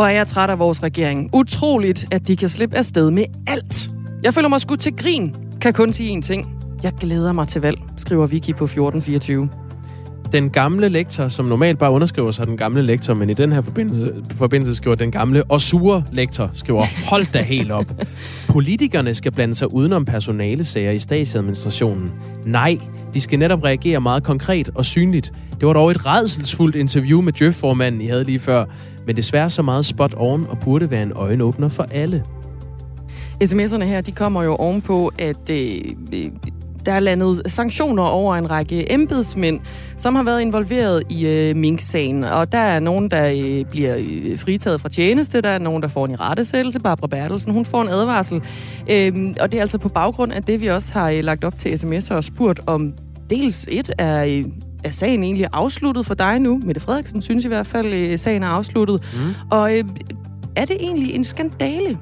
Hvor er jeg træt af vores regering. Utroligt, at de kan slippe afsted med alt. Jeg føler mig skudt til grin. Kan kun sige én ting. Jeg glæder mig til valg, skriver Vicky på 1424. Den gamle lektor, som normalt bare underskriver sig den gamle lektor, men i den her forbindelse, forbindelse skriver den gamle og sure lektor, skriver hold da helt op. Politikerne skal blande sig udenom personalesager i statsadministrationen. Nej, de skal netop reagere meget konkret og synligt. Det var dog et redselsfuldt interview med Jøf-formanden, I havde lige før, men desværre så meget spot on og burde være en øjenåbner for alle. SMS'erne her, de kommer jo ovenpå, at øh, øh, der er landet sanktioner over en række embedsmænd, som har været involveret i øh, Mink-sagen. Og der er nogen, der øh, bliver øh, fritaget fra tjeneste, der er nogen, der får en rettesættelse. Barbara Bertelsen, hun får en advarsel. Øh, og det er altså på baggrund af det, vi også har øh, lagt op til sms'er og spurgt om dels et er... Øh, er sagen egentlig afsluttet for dig nu? Mette Frederiksen synes i hvert fald, at øh, sagen er afsluttet. Mm. Og øh, er det egentlig en skandale?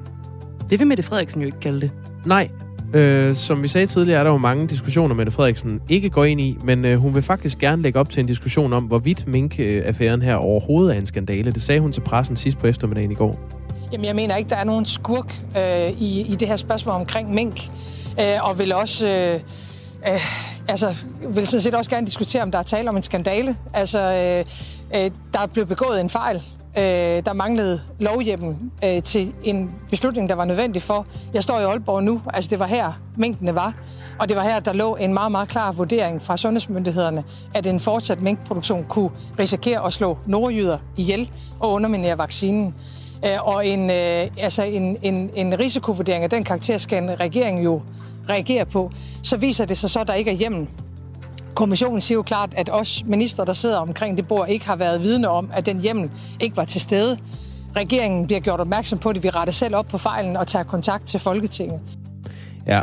Det vil Mette Frederiksen jo ikke kalde det. Nej, Øh, som vi sagde tidligere, er der jo mange diskussioner, Mette Frederiksen ikke går ind i, men øh, hun vil faktisk gerne lægge op til en diskussion om, hvorvidt Mink-affæren her overhovedet er en skandale. Det sagde hun til pressen sidst på eftermiddagen i går. Jamen, jeg mener ikke, der er nogen skurk øh, i, i det her spørgsmål omkring Mink, øh, og vil også... Øh, øh, altså, vil sådan set også gerne diskutere, om der er tale om en skandale. Altså, øh, øh, der er blevet begået en fejl. Øh, der manglede lovhjemmen øh, til en beslutning, der var nødvendig for. Jeg står i Aalborg nu, altså det var her mængdene var. Og det var her, der lå en meget, meget klar vurdering fra sundhedsmyndighederne, at en fortsat mængdproduktion kunne risikere at slå nordjyder ihjel og underminere vaccinen. Øh, og en, øh, altså en, en, en risikovurdering af den karakter skal en regering jo reagere på. Så viser det sig så, at der ikke er hjemmel Kommissionen siger jo klart, at os minister, der sidder omkring det bord, ikke har været vidne om, at den hjemmel ikke var til stede. Regeringen bliver gjort opmærksom på det. Vi retter selv op på fejlen og tager kontakt til Folketinget. Ja,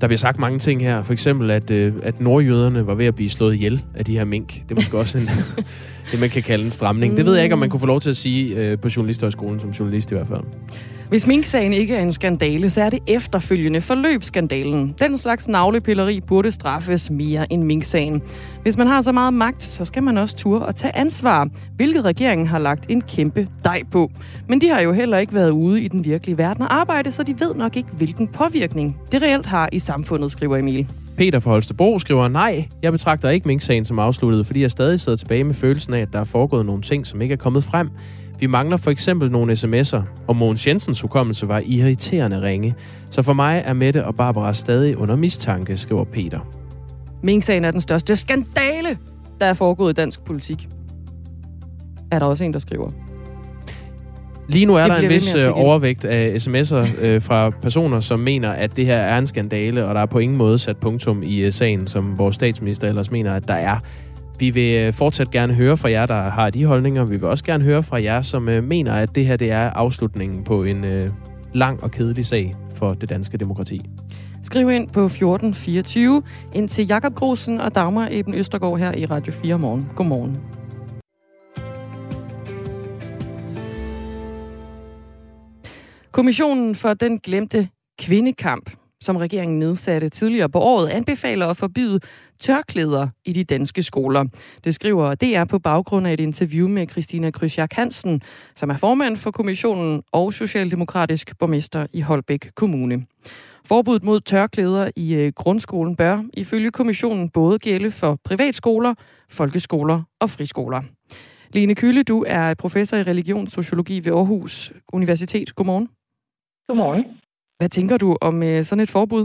der bliver sagt mange ting her. For eksempel, at, øh, at nordjøderne var ved at blive slået ihjel af de her mink. Det er måske også en, det, man kan kalde en stramning. Det ved jeg ikke, om man kunne få lov til at sige øh, på Journalisthøjskolen, som journalist i hvert fald. Hvis minksagen ikke er en skandale, så er det efterfølgende forløbsskandalen. Den slags navlepilleri burde straffes mere end minksagen. Hvis man har så meget magt, så skal man også turde og tage ansvar, hvilket regeringen har lagt en kæmpe dej på. Men de har jo heller ikke været ude i den virkelige verden og arbejde, så de ved nok ikke, hvilken påvirkning det reelt har i samfundet, skriver Emil. Peter fra Holstebro skriver, nej, jeg betragter ikke Mink-sagen som afsluttet, fordi jeg stadig sidder tilbage med følelsen af, at der er foregået nogle ting, som ikke er kommet frem. Vi mangler for eksempel nogle sms'er, og Mogens Jensens hukommelse var irriterende ringe. Så for mig er Mette og Barbara stadig under mistanke, skriver Peter. Mink-sagen er den største skandale, der er foregået i dansk politik. Er der også en, der skriver. Lige nu er der en vis øh, overvægt af sms'er øh, fra personer, som mener, at det her er en skandale, og der er på ingen måde sat punktum i øh, sagen, som vores statsminister ellers mener, at der er. Vi vil øh, fortsat gerne høre fra jer, der har de holdninger. Vi vil også gerne høre fra jer, som øh, mener, at det her det er afslutningen på en øh, lang og kedelig sag for det danske demokrati. Skriv ind på 1424 ind til Jakob Grosen og Dagmar Eben Østergaard her i Radio 4 morgen. Godmorgen. Kommissionen for den glemte kvindekamp som regeringen nedsatte tidligere på året, anbefaler at forbyde tørklæder i de danske skoler. Det skriver DR på baggrund af et interview med Christina Krysjak Hansen, som er formand for kommissionen og socialdemokratisk borgmester i Holbæk Kommune. Forbuddet mod tørklæder i øh, grundskolen bør ifølge kommissionen både gælde for privatskoler, folkeskoler og friskoler. Lene Kølle, du er professor i religionssociologi ved Aarhus Universitet. Godmorgen. Godmorgen. Hvad tænker du om øh, sådan et forbud?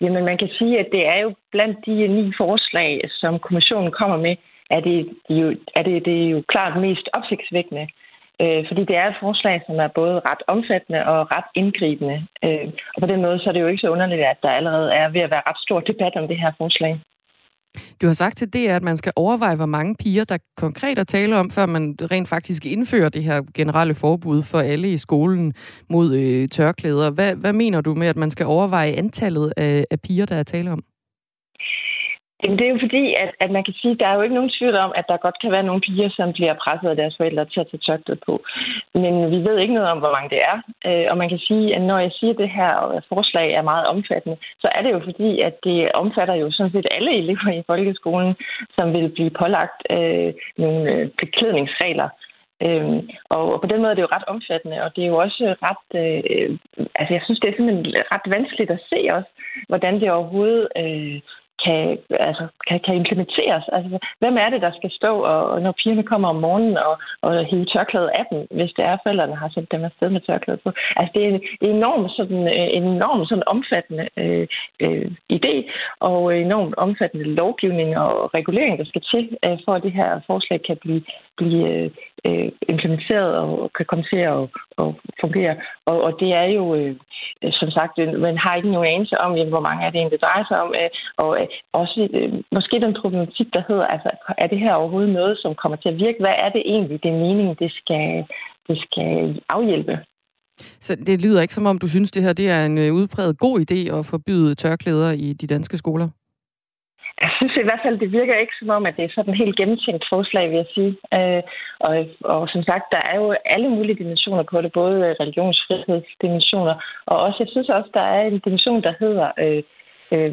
Jamen, man kan sige, at det er jo blandt de øh, ni forslag, som kommissionen kommer med, er det, det jo, er det, det er jo klart mest opsigtsvækkende. Øh, fordi det er et forslag, som er både ret omfattende og ret indgribende. Øh, og på den måde så er det jo ikke så underligt, at der allerede er ved at være ret stor debat om det her forslag. Du har sagt til det, at man skal overveje, hvor mange piger, der konkret er tale om, før man rent faktisk indfører det her generelle forbud for alle i skolen mod øh, tørklæder. Hvad, hvad mener du med, at man skal overveje antallet af, af piger, der er tale om? Jamen, det er jo fordi, at, at man kan sige, at der er jo ikke nogen tvivl om, at der godt kan være nogle piger, som bliver presset af deres forældre til at tage tørklæde på. Men vi ved ikke noget om, hvor mange det er. Øh, og man kan sige, at når jeg siger, at det her forslag er meget omfattende, så er det jo fordi, at det omfatter jo sådan set alle elever i folkeskolen, som vil blive pålagt øh, nogle øh, beklædningsregler. Øhm, og på den måde er det jo ret omfattende, og det er jo også ret... Øh, altså, jeg synes, det er simpelthen ret vanskeligt at se også, hvordan det overhovedet øh, kan, altså, kan, kan implementeres. Altså, hvem er det, der skal stå, og, når pigerne kommer om morgenen og, og hive tørklædet af dem, hvis det er, forældrene har sendt dem afsted med tørklædet på? Altså, det er en, enormt sådan, øh, en enorm sådan omfattende øh, øh, idé, og enormt omfattende lovgivning og regulering, der skal til, øh, for at det her forslag kan blive, blive øh, Øh, implementeret og kan komme til at, at fungere. Og, og det er jo, øh, som sagt, øh, man har ikke nogen anelse om, jamen, hvor mange er det egentlig, det drejer sig om, øh, og øh, også øh, måske den problematik, der hedder, altså, er det her overhovedet noget, som kommer til at virke? Hvad er det egentlig, det er meningen, det skal, det skal afhjælpe? Så det lyder ikke som om, du synes, det her det er en øh, udpræget god idé at forbyde tørklæder i de danske skoler? Jeg synes i hvert fald, det virker ikke som om, at det er sådan et helt gennemtænkt forslag, vil jeg sige. Øh, og, og som sagt, der er jo alle mulige dimensioner på det, både religionsfrihedsdimensioner, og også, jeg synes også, der er en dimension, der hedder øh, øh,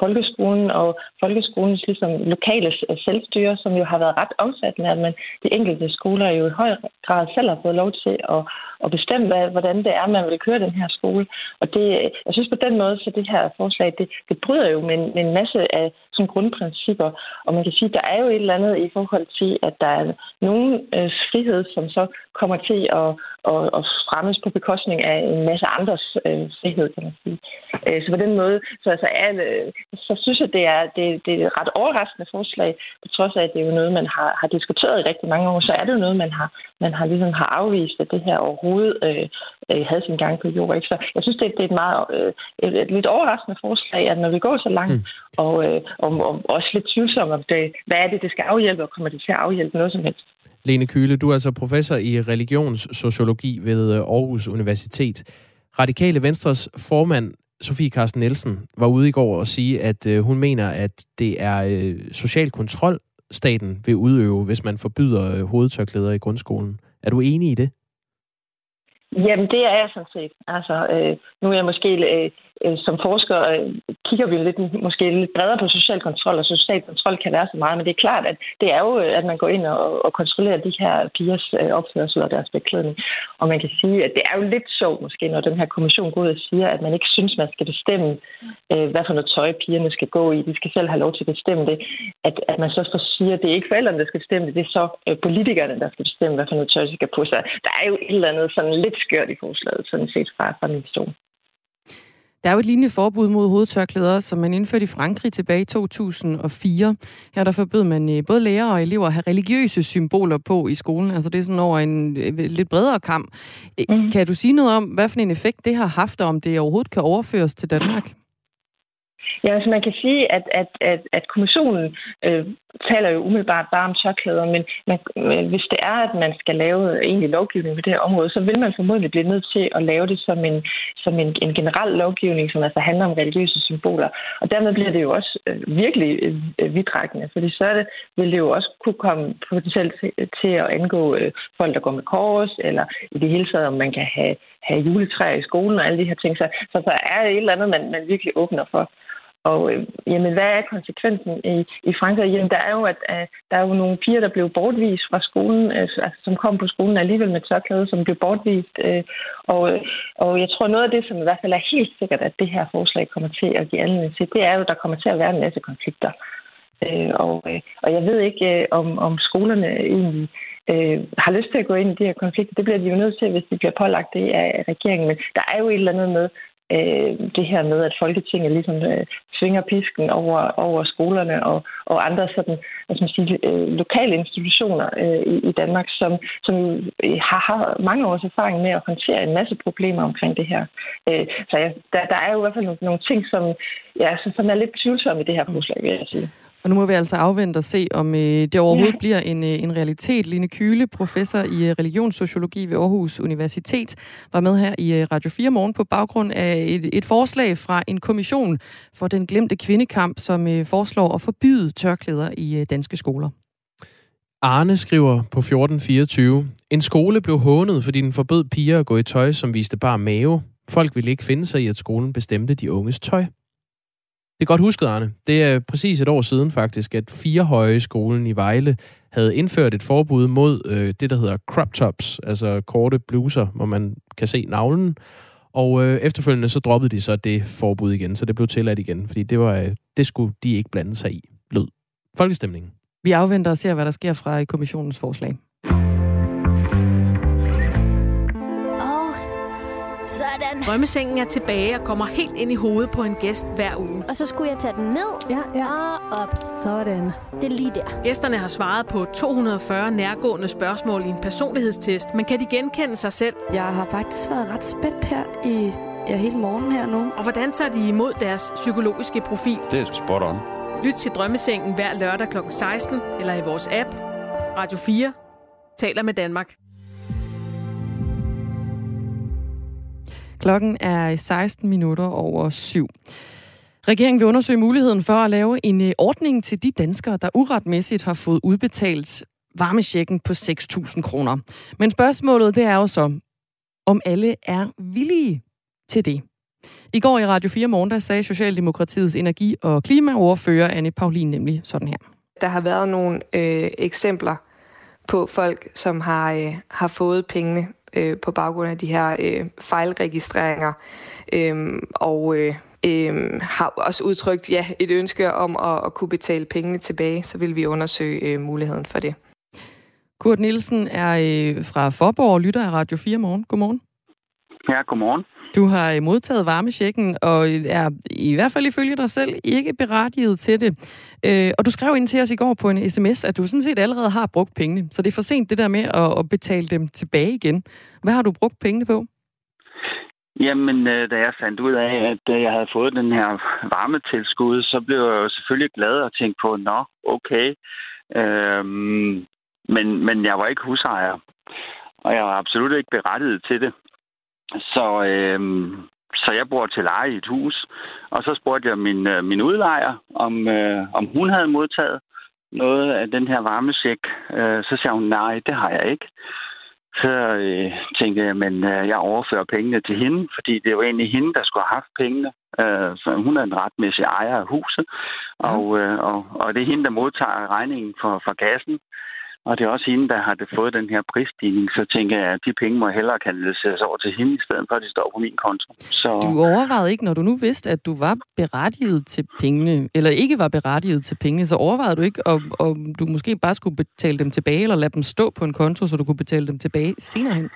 folkeskolen og folkeskolens ligesom, lokale selvstyre, som jo har været ret omfattende, at man de enkelte skoler jo i høj grad selv har fået lov til at, at bestemme, hvad, hvordan det er, man vil køre den her skole. Og det, jeg synes på den måde, så det her forslag, det, det bryder jo med, med en masse af sådan grundprincipper. Og man kan sige, der er jo et eller andet i forhold til, at der er nogen øh, frihed, som så kommer til at, at, at fremmes på bekostning af en masse andres øh, frihed, kan man sige. Øh, så på den måde, så, altså, er, øh, så synes jeg, det er, det, det er et ret overraskende forslag, på trods af, at det er jo noget, man har, har diskuteret i rigtig mange år, så er det jo noget, man har, man har ligesom har afvist, at det her overhovedet øh, øh, havde sin gang på jorden. Ikke? Så jeg synes, det, det er et meget øh, et, et lidt overraskende forslag, at når vi går så langt, mm. og, øh, og, og også lidt tvivlsomme om det, hvad er det, det skal afhjælpe, og kommer det til at afhjælpe noget som helst. Lene Kyle, du er altså professor i religionssociologi ved Aarhus Universitet. Radikale Venstres formand Sofie Carsten Nielsen var ude i går og sige, at øh, hun mener, at det er øh, social kontrol, staten vil udøve, hvis man forbyder øh, hovedtørklæder i grundskolen. Er du enig i det? Jamen, det er jeg sådan set. Altså, øh, nu er jeg måske øh, Øh, som forsker, øh, kigger vi lidt, måske lidt bredere på social kontrol, og social kontrol kan være så meget, men det er klart, at det er jo, øh, at man går ind og, og kontrollerer de her pigers opførsel og deres beklædning. Og man kan sige, at det er jo lidt sjovt måske, når den her kommission går ud og siger, at man ikke synes, man skal bestemme, hvad for noget tøj pigerne skal gå i. De skal selv have lov til at bestemme det. At, at man så siger, at det er ikke forældrene, der skal bestemme det, det er så politikerne, der skal bestemme, hvad for noget tøj de skal på sig. Der er jo et eller andet sådan lidt skørt i forslaget, sådan set fra, fra min stol. Der er jo et lignende forbud mod hovedtørklæder, som man indførte i Frankrig tilbage i 2004. Her der forbød man øh, både lærere og elever at have religiøse symboler på i skolen. Altså det er sådan over en øh, lidt bredere kamp. Mm. Kan du sige noget om, hvad for en effekt det har haft, og om det overhovedet kan overføres til Danmark? Ja, altså man kan sige, at, at, at, at kommissionen øh, taler jo umiddelbart bare om tørklæder, men man, hvis det er, at man skal lave egentlig lovgivning på det her område, så vil man formodentlig blive nødt til at lave det som en, som en, en generel lovgivning, som altså handler om religiøse symboler. Og dermed bliver det jo også øh, virkelig øh, vidtrækkende, fordi så det, vil det jo også kunne komme potentielt til, til at angå øh, folk, der går med kors, eller i det hele taget, om man kan have, have juletræer i skolen og alle de her ting. Så, så der er et eller andet, man, man virkelig åbner for. Og øh, jamen, hvad er konsekvensen i, i Frankrig? Jamen, der er jo, at, øh, der er jo nogle piger, der blev bortvist fra skolen, øh, altså, som kom på skolen alligevel med tørklæde, som blev bortvist. Øh, og, øh, og jeg tror, noget af det, som i hvert fald er helt sikkert, at det her forslag kommer til at give anledning til, det er jo, at der kommer til at være en masse konflikter. Øh, og, øh, og jeg ved ikke, øh, om, om skolerne egentlig øh, har lyst til at gå ind i de her konflikter. Det bliver de jo nødt til, hvis de bliver pålagt det af regeringen. Men der er jo et eller andet med, øh, det her med, at Folketinget ligesom øh, svinger pisken over, over skolerne og, og andre sådan, hvad skal man sige, øh, lokale institutioner øh, i, i Danmark, som, som øh, har, har mange års erfaring med at håndtere en masse problemer omkring det her. Øh, så ja, der, der er jo i hvert fald nogle, nogle ting, som, ja, som er lidt tvivlsomme i det her forslag, vil jeg sige. Og nu må vi altså afvente og se, om øh, det overhovedet ja. bliver en, øh, en realitet. Line Kyle, professor i øh, religionssociologi ved Aarhus Universitet, var med her i øh, Radio 4 morgen på baggrund af et, et forslag fra en kommission for den glemte kvindekamp, som øh, foreslår at forbyde tørklæder i øh, danske skoler. Arne skriver på 1424, en skole blev hånet, fordi den forbød piger at gå i tøj, som viste bare mave. Folk ville ikke finde sig i, at skolen bestemte de unges tøj. Det er godt husket, Arne. Det er præcis et år siden faktisk, at Firehøje skolen i Vejle havde indført et forbud mod øh, det, der hedder crop tops, altså korte bluser, hvor man kan se navlen. Og øh, efterfølgende så droppede de så det forbud igen, så det blev tilladt igen, fordi det, var, øh, det skulle de ikke blande sig i, lød folkestemningen. Vi afventer og ser, hvad der sker fra kommissionens forslag. Sådan. Drømmesengen er tilbage og kommer helt ind i hovedet på en gæst hver uge. Og så skulle jeg tage den ned ja, ja. og op. Sådan. Det er lige der. Gæsterne har svaret på 240 nærgående spørgsmål i en personlighedstest, men kan de genkende sig selv? Jeg har faktisk været ret spændt her i ja, hele morgen her nu. Og hvordan tager de imod deres psykologiske profil? Det er spot on. Lyt til Drømmesengen hver lørdag kl. 16 eller i vores app. Radio 4 taler med Danmark. Klokken er 16 minutter over syv. Regeringen vil undersøge muligheden for at lave en øh, ordning til de danskere, der uretmæssigt har fået udbetalt varmesjekken på 6.000 kroner. Men spørgsmålet det er jo så, om alle er villige til det. I går i Radio 4 morgen, der sagde Socialdemokratiets energi- og klimaordfører Anne Paulin nemlig sådan her. Der har været nogle øh, eksempler på folk, som har, øh, har fået pengene øh, på baggrund af de her øh, fejlregistreringer, øh, og øh, øh, har også udtrykt ja, et ønske om at, at kunne betale pengene tilbage, så vil vi undersøge øh, muligheden for det. Kurt Nielsen er øh, fra Forborg og lytter af Radio 4 morgen. Godmorgen. Ja, godmorgen. Du har øh, modtaget varmesjekken, og øh, er i hvert fald ifølge dig selv ikke berettiget til det. Øh, og du skrev ind til os i går på en sms, at du sådan set allerede har brugt pengene. Så det er for sent det der med at, betale dem tilbage igen. Hvad har du brugt pengene på? Jamen, øh, da jeg fandt ud af, at jeg havde fået den her varmetilskud, så blev jeg jo selvfølgelig glad og tænkte på, nå, okay. Øhm, men, men jeg var ikke husejer, og jeg var absolut ikke berettiget til det. Så, øh, så jeg bor til leje i et hus, og så spurgte jeg min, øh, min udlejer, om, øh, om hun havde modtaget noget af den her varmesjek. Øh, så sagde hun, nej, det har jeg ikke. Så øh, tænkte jeg, men øh, jeg overfører pengene til hende, fordi det var egentlig hende, der skulle have haft pengene. Øh, så hun er en retmæssig ejer af huset, og, øh, og, og det er hende, der modtager regningen for, for gassen. Og det er også hende, der har det fået den her prisstigning. Så tænker jeg, at de penge må hellere kanaliseres over til hende, i stedet for at de står på min konto. Så... Du overvejede ikke, når du nu vidste, at du var berettiget til pengene, eller ikke var berettiget til pengene, så overvejede du ikke, om, om du måske bare skulle betale dem tilbage, eller lade dem stå på en konto, så du kunne betale dem tilbage senere hen?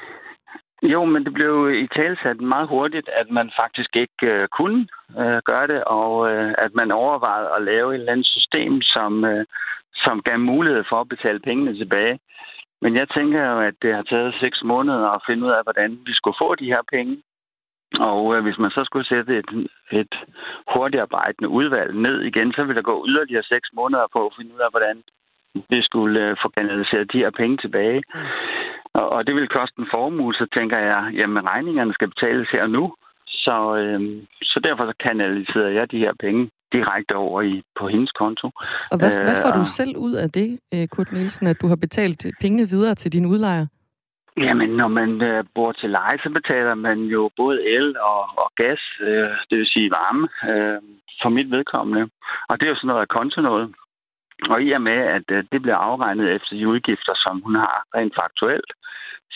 Jo, men det blev i talsat meget hurtigt, at man faktisk ikke uh, kunne uh, gøre det, og uh, at man overvejede at lave et eller andet system, som, uh, som gav mulighed for at betale pengene tilbage. Men jeg tænker jo, at det har taget seks måneder at finde ud af, hvordan vi skulle få de her penge. Og øh, hvis man så skulle sætte et, et hurtigt arbejdende udvalg ned igen, så ville der gå yderligere seks måneder på at finde ud af, hvordan vi skulle øh, få kanaliseret de her penge tilbage. Mm. Og, og det vil koste en formue, så tænker jeg, jamen regningerne skal betales her nu. Så, øh, så derfor så kanaliserer jeg de her penge direkte over i, på hendes konto. Og hvad, hvad får du øh, selv ud af det, øh, Kurt Nielsen, at du har betalt pengene videre til din udlejer? Jamen, når man øh, bor til leje, så betaler man jo både el og, og gas, øh, det vil sige varme, øh, for mit vedkommende. Og det er jo sådan noget konto noget. Og i og med, at øh, det bliver afregnet efter de udgifter, som hun har rent faktuelt,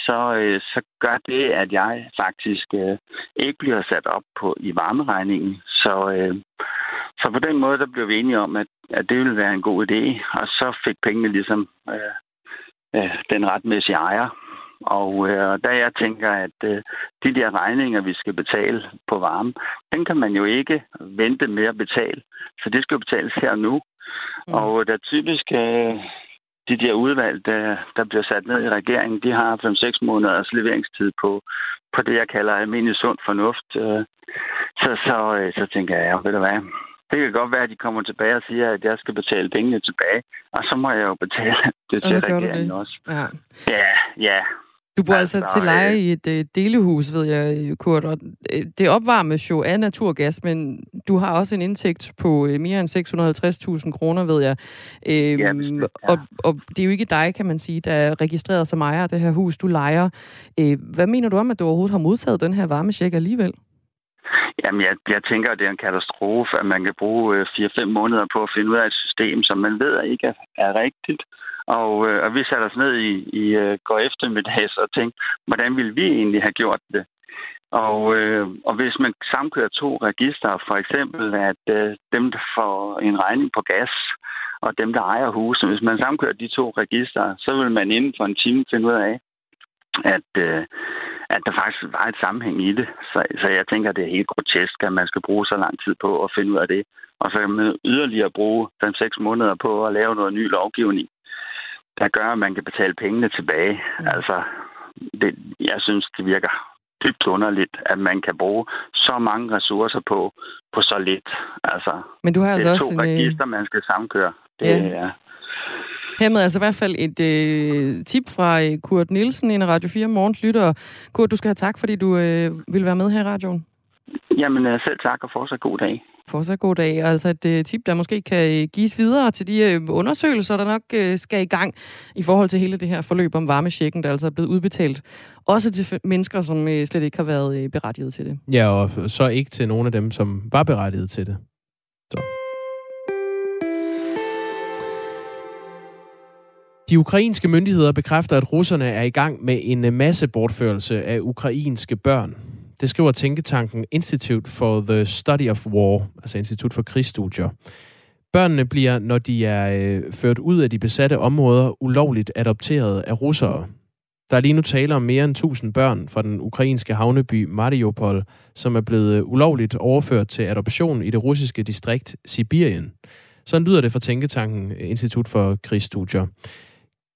så, øh, så gør det, at jeg faktisk øh, ikke bliver sat op på i varmeregningen. Så, øh, så på den måde, der blev vi enige om, at, at det ville være en god idé. Og så fik pengene ligesom øh, øh, den retmæssige ejer. Og øh, der jeg tænker, at øh, de der regninger, vi skal betale på varme, den kan man jo ikke vente med at betale. Så det skal jo betales her nu. Mm. Og der typisk øh, de der udvalg, der, der bliver sat ned i regeringen, de har 5-6 måneders leveringstid på, på det, jeg kalder almindelig sund fornuft. Øh, så, så, øh, så tænker jeg, ved du hvad, Det kan godt være, at de kommer tilbage og siger, at jeg skal betale pengene tilbage. Og så må jeg jo betale det til regeringen også. Ja. Ja, ja. Du bor altså, altså til leje i et uh, delehus, ved jeg, Kurt, og uh, det opvarmes jo af naturgas, men du har også en indtægt på uh, mere end 650.000 kroner, ved jeg. Uh, ja, bestemt, ja. og, og det er jo ikke dig, kan man sige, der er registreret som ejer af det her hus, du lejer. Uh, hvad mener du om, at du overhovedet har modtaget den her varmesjek alligevel? Jamen, jeg, jeg tænker, at det er en katastrofe, at man kan bruge øh, 4-5 måneder på at finde ud af et system, som man ved ikke er, er rigtigt. Og, øh, og vi satte os ned i, i øh, går eftermiddags og tænkte, hvordan ville vi egentlig have gjort det? Og, øh, og hvis man samkører to register, for eksempel at øh, dem, der får en regning på gas, og dem, der ejer huset, hvis man samkører de to register, så vil man inden for en time finde ud af, at, øh, at der faktisk var et sammenhæng i det. Så, så jeg tænker, det er helt grotesk, at man skal bruge så lang tid på at finde ud af det. Og så kan man yderligere bruge 5-6 måneder på at lave noget ny lovgivning der gør, at man kan betale pengene tilbage. Mm. Altså, det, jeg synes, det virker dybt underligt, at man kan bruge så mange ressourcer på, på så lidt. Altså, Men du har altså det er også to en, øh, register, man skal samkøre. Det ja. er... Hermed altså i hvert fald et øh, tip fra øh, Kurt Nielsen, en af Radio 4 Morgens lytter. Kurt, du skal have tak, fordi du øh, vil være med her i radioen. Jamen øh, selv tak, og fortsat god dag. Fortsat god dag. Altså et uh, tip, der måske kan gives videre til de uh, undersøgelser, der nok uh, skal i gang i forhold til hele det her forløb om varmesjekken, der altså er blevet udbetalt. Også til mennesker, som uh, slet ikke har været uh, berettiget til det. Ja, og så ikke til nogle af dem, som var berettiget til det. Så. De ukrainske myndigheder bekræfter, at russerne er i gang med en øh, masse bortførelse af ukrainske børn. Det skriver tænketanken Institute for the Study of War, altså Institut for Krigsstudier. Børnene bliver, når de er øh, ført ud af de besatte områder, ulovligt adopteret af russere. Der er lige nu tale om mere end 1000 børn fra den ukrainske havneby Mariupol, som er blevet øh, ulovligt overført til adoption i det russiske distrikt Sibirien. Sådan lyder det fra Tænketanken Institut for Krigsstudier.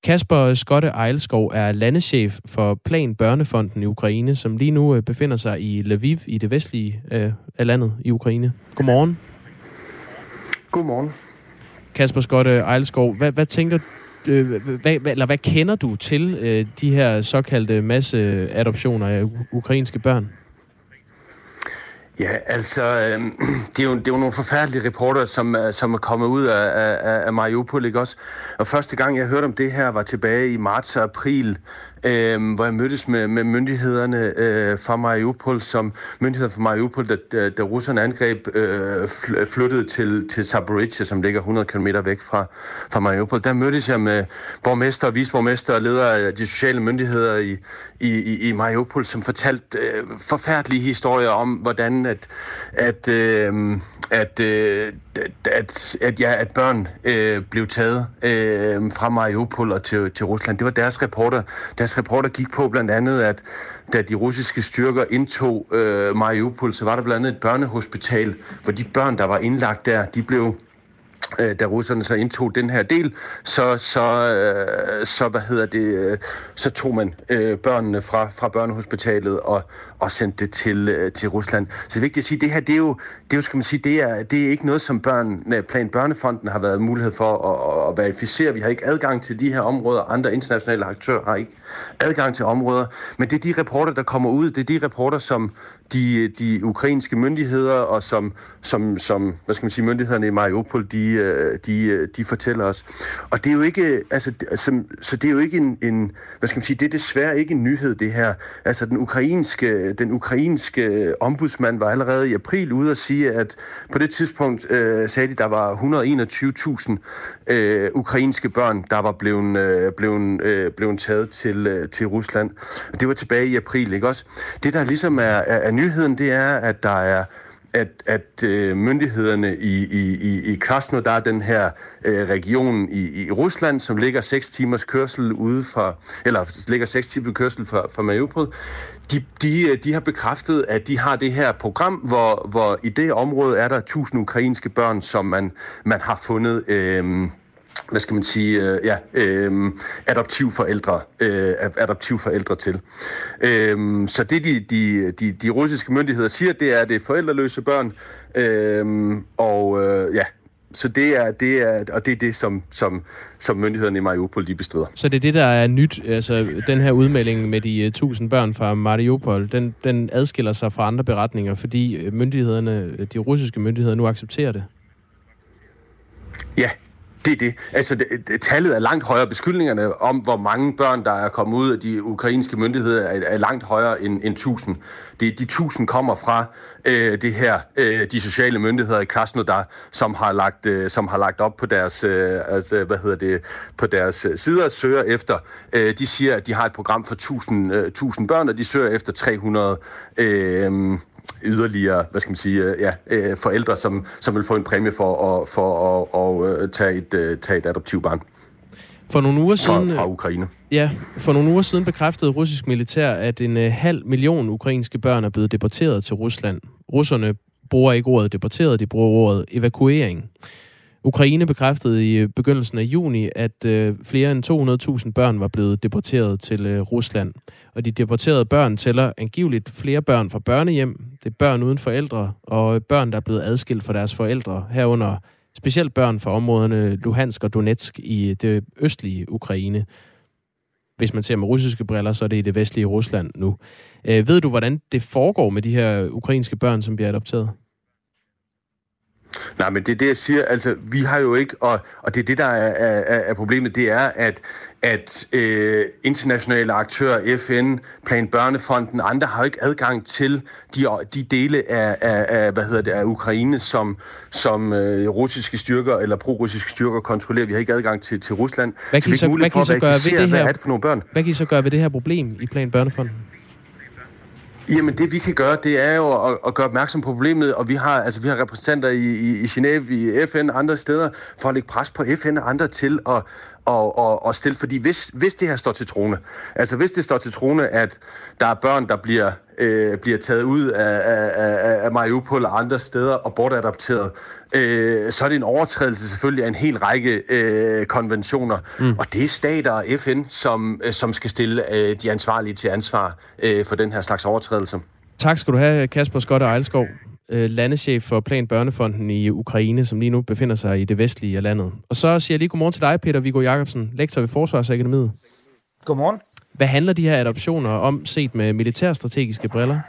Kasper Skotte Ejlskov er landeschef for Plan Børnefonden i Ukraine, som lige nu øh, befinder sig i Lviv i det vestlige øh, af landet i Ukraine. Godmorgen. Godmorgen. Kasper Skotte Ejlskov, hvad, hvad tænker øh, hvad, hvad, eller hvad kender du til øh, de her såkaldte masseadoptioner af ukrainske børn? Ja, altså, øh, det, er jo, det er jo nogle forfærdelige reporter, som, øh, som er kommet ud af, af, af Mariupol, ikke også? Og første gang, jeg hørte om det her, var tilbage i marts og april øh, hvor jeg mødtes med, med myndighederne øh, fra Mariupol, som myndigheder fra Mariupol, da, da, da russerne angreb, øh, flyttede til, til Zaporizhia, som ligger 100 km væk fra, fra Mariupol. Der mødtes jeg med borgmester, viceborgmester og ledere af de sociale myndigheder i, i, i Mariupol, som fortalte øh, forfærdelige historier om, hvordan at, at øh, at, øh, at, at, ja, at børn øh, blev taget øh, fra Mariupol og til, til Rusland. Det var deres reporter. Deres reporter gik på blandt andet, at da de russiske styrker indtog øh, Mariupol, så var der blandt andet et børnehospital, hvor de børn, der var indlagt der, de blev øh, da russerne så indtog den her del, så, så, øh, så hvad hedder det, øh, så tog man øh, børnene fra, fra børnehospitalet og, og sendte det til, øh, til Rusland. Så det er vigtigt at sige, det her, det er jo, det er jo skal man sige, det er, det er ikke noget, som børn, øh, Plan Børnefonden har været mulighed for at, at verificere. Vi har ikke adgang til de her områder. Andre internationale aktører har ikke adgang til områder. Men det er de rapporter, der kommer ud. Det er de rapporter, som de, de ukrainske myndigheder og som, som, som hvad skal man sige, myndighederne i Mariupol, de, øh, de, øh, de fortæller os. Og det er jo ikke, altså, som, så det er jo ikke en, en, hvad skal man sige, det er desværre ikke en nyhed, det her. Altså, den ukrainske, den ukrainske ombudsmand var allerede i april ude at sige, at på det tidspunkt øh, sagde de, der var 121.000 øh, ukrainske børn, der var blevet, øh, blevet, øh, blevet taget til, øh, til Rusland. Det var tilbage i april, ikke også? Det, der ligesom er, er, er nyheden, det er, at der er at, at øh, myndighederne i, i, i, i Krasnodar, den her øh, region i, i Rusland, som ligger 6 timers kørsel ude fra, eller ligger 6 timers kørsel fra, fra Mariupol, de, de, øh, de har bekræftet, at de har det her program, hvor, hvor i det område er der 1000 ukrainske børn, som man, man har fundet... Øh, hvad skal man sige, øh, ja, øh, adoptivforældre, øh, adoptivforældre til. Øh, så det, de, de, de, de russiske myndigheder siger, det er, at det er forældreløse børn, øh, og øh, ja, så det er, det er, og det er det, som, som, som myndighederne i Mariupol de bestrider. Så det er det, der er nyt, altså den her udmelding med de 1000 børn fra Mariupol, den, den adskiller sig fra andre beretninger, fordi myndighederne, de russiske myndigheder nu accepterer det? Ja, det er det. Altså, det, det, tallet er langt højere. Beskyldningerne om, hvor mange børn, der er kommet ud af de ukrainske myndigheder, er, er langt højere end, end 1000. Det, de 1000 kommer fra øh, det her, øh, de sociale myndigheder i Krasnodar, som har lagt, øh, som har lagt op på deres, øh, altså, hvad hedder det, på deres øh, sider, søger efter. Øh, de siger, at de har et program for 1000, øh, 1000 børn, og de søger efter 300 øh, yderligere, hvad skal man sige, øh, ja, øh, forældre, som, som vil få en præmie for at, for at, at, at tage, et, tage et adoptivbarn. For nogle uger siden... Fra, fra Ukraine. Ja, for nogle uger siden bekræftede russisk militær, at en halv million ukrainske børn er blevet deporteret til Rusland. Russerne bruger ikke ordet deporteret, de bruger ordet evakuering. Ukraine bekræftede i øh, begyndelsen af juni, at øh, flere end 200.000 børn var blevet deporteret til øh, Rusland. Og de deporterede børn tæller angiveligt flere børn fra børnehjem. Det er børn uden forældre, og øh, børn, der er blevet adskilt fra deres forældre, herunder specielt børn fra områderne Luhansk og Donetsk i øh, det østlige Ukraine. Hvis man ser med russiske briller, så er det i det vestlige Rusland nu. Øh, ved du, hvordan det foregår med de her ukrainske børn, som bliver adopteret? Nej, men det er det, jeg siger. Altså, vi har jo ikke, og, og det er det, der er, er, er problemet, det er, at, at øh, internationale aktører, FN, Plan Børnefonden, andre har jo ikke adgang til de, de dele af, af, af, hvad hedder det, af Ukraine, som, som øh, russiske styrker eller pro-russiske styrker kontrollerer. Vi har ikke adgang til, til Rusland. Hvad kan så vi ikke mulighed for at det her, hvad er det for nogle børn? Hvad kan I så gøre ved det her problem i Plan Børnefonden? Jamen det vi kan gøre, det er jo at, at gøre opmærksom på problemet, og vi har, altså, vi har repræsentanter i, i, i Genève, i FN andre steder, for at lægge pres på FN og andre til at, og, og, og stille, fordi hvis, hvis det her står til trone, altså hvis det står til trone, at der er børn, der bliver, øh, bliver taget ud af, af, af Mariupol og andre steder og bortadopteret, øh, så er det en overtrædelse selvfølgelig af en hel række øh, konventioner. Mm. Og det er stater og FN, som, øh, som skal stille øh, de ansvarlige til ansvar øh, for den her slags overtrædelser. Tak skal du have, Kasper Skott og Ejlskov landeschef for Plan Børnefonden i Ukraine, som lige nu befinder sig i det vestlige af landet. Og så siger jeg lige godmorgen til dig, Peter Viggo Jacobsen, lektor ved Forsvarsakademiet. Godmorgen. Hvad handler de her adoptioner om, set med militærstrategiske briller?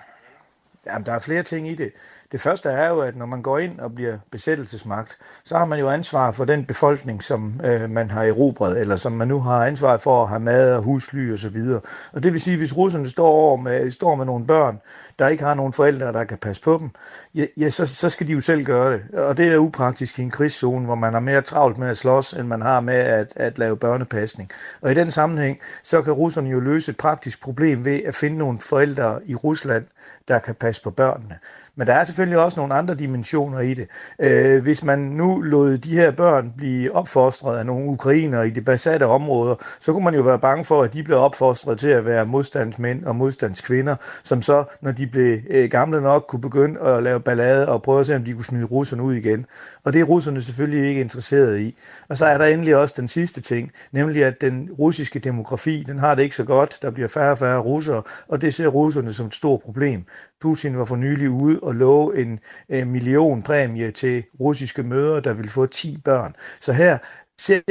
Jamen, der er flere ting i det. Det første er jo, at når man går ind og bliver besættelsesmagt, så har man jo ansvar for den befolkning, som øh, man har erobret, eller som man nu har ansvar for at have mad og husly og så videre. Og det vil sige, hvis russerne står, over med, står med nogle børn, der ikke har nogen forældre, der kan passe på dem, ja, ja så, så skal de jo selv gøre det. Og det er upraktisk i en krigszone, hvor man har mere travlt med at slås, end man har med at, at lave børnepasning. Og i den sammenhæng, så kan russerne jo løse et praktisk problem ved at finde nogle forældre i Rusland, der kan passe på børnene. Men der er selvfølgelig også nogle andre dimensioner i det. Øh, hvis man nu lod de her børn blive opfostret af nogle ukrainer i de besatte områder, så kunne man jo være bange for, at de blev opfostret til at være modstandsmænd og modstandskvinder, som så, når de blev øh, gamle nok, kunne begynde at lave ballade og prøve at se, om de kunne smide russerne ud igen. Og det er russerne selvfølgelig ikke interesseret i. Og så er der endelig også den sidste ting, nemlig at den russiske demografi, den har det ikke så godt. Der bliver færre og færre russere, og det ser russerne som et stort problem. Putin var for nylig ude og love en, øh, million præmie til russiske mødre, der vil få 10 børn. Så her ser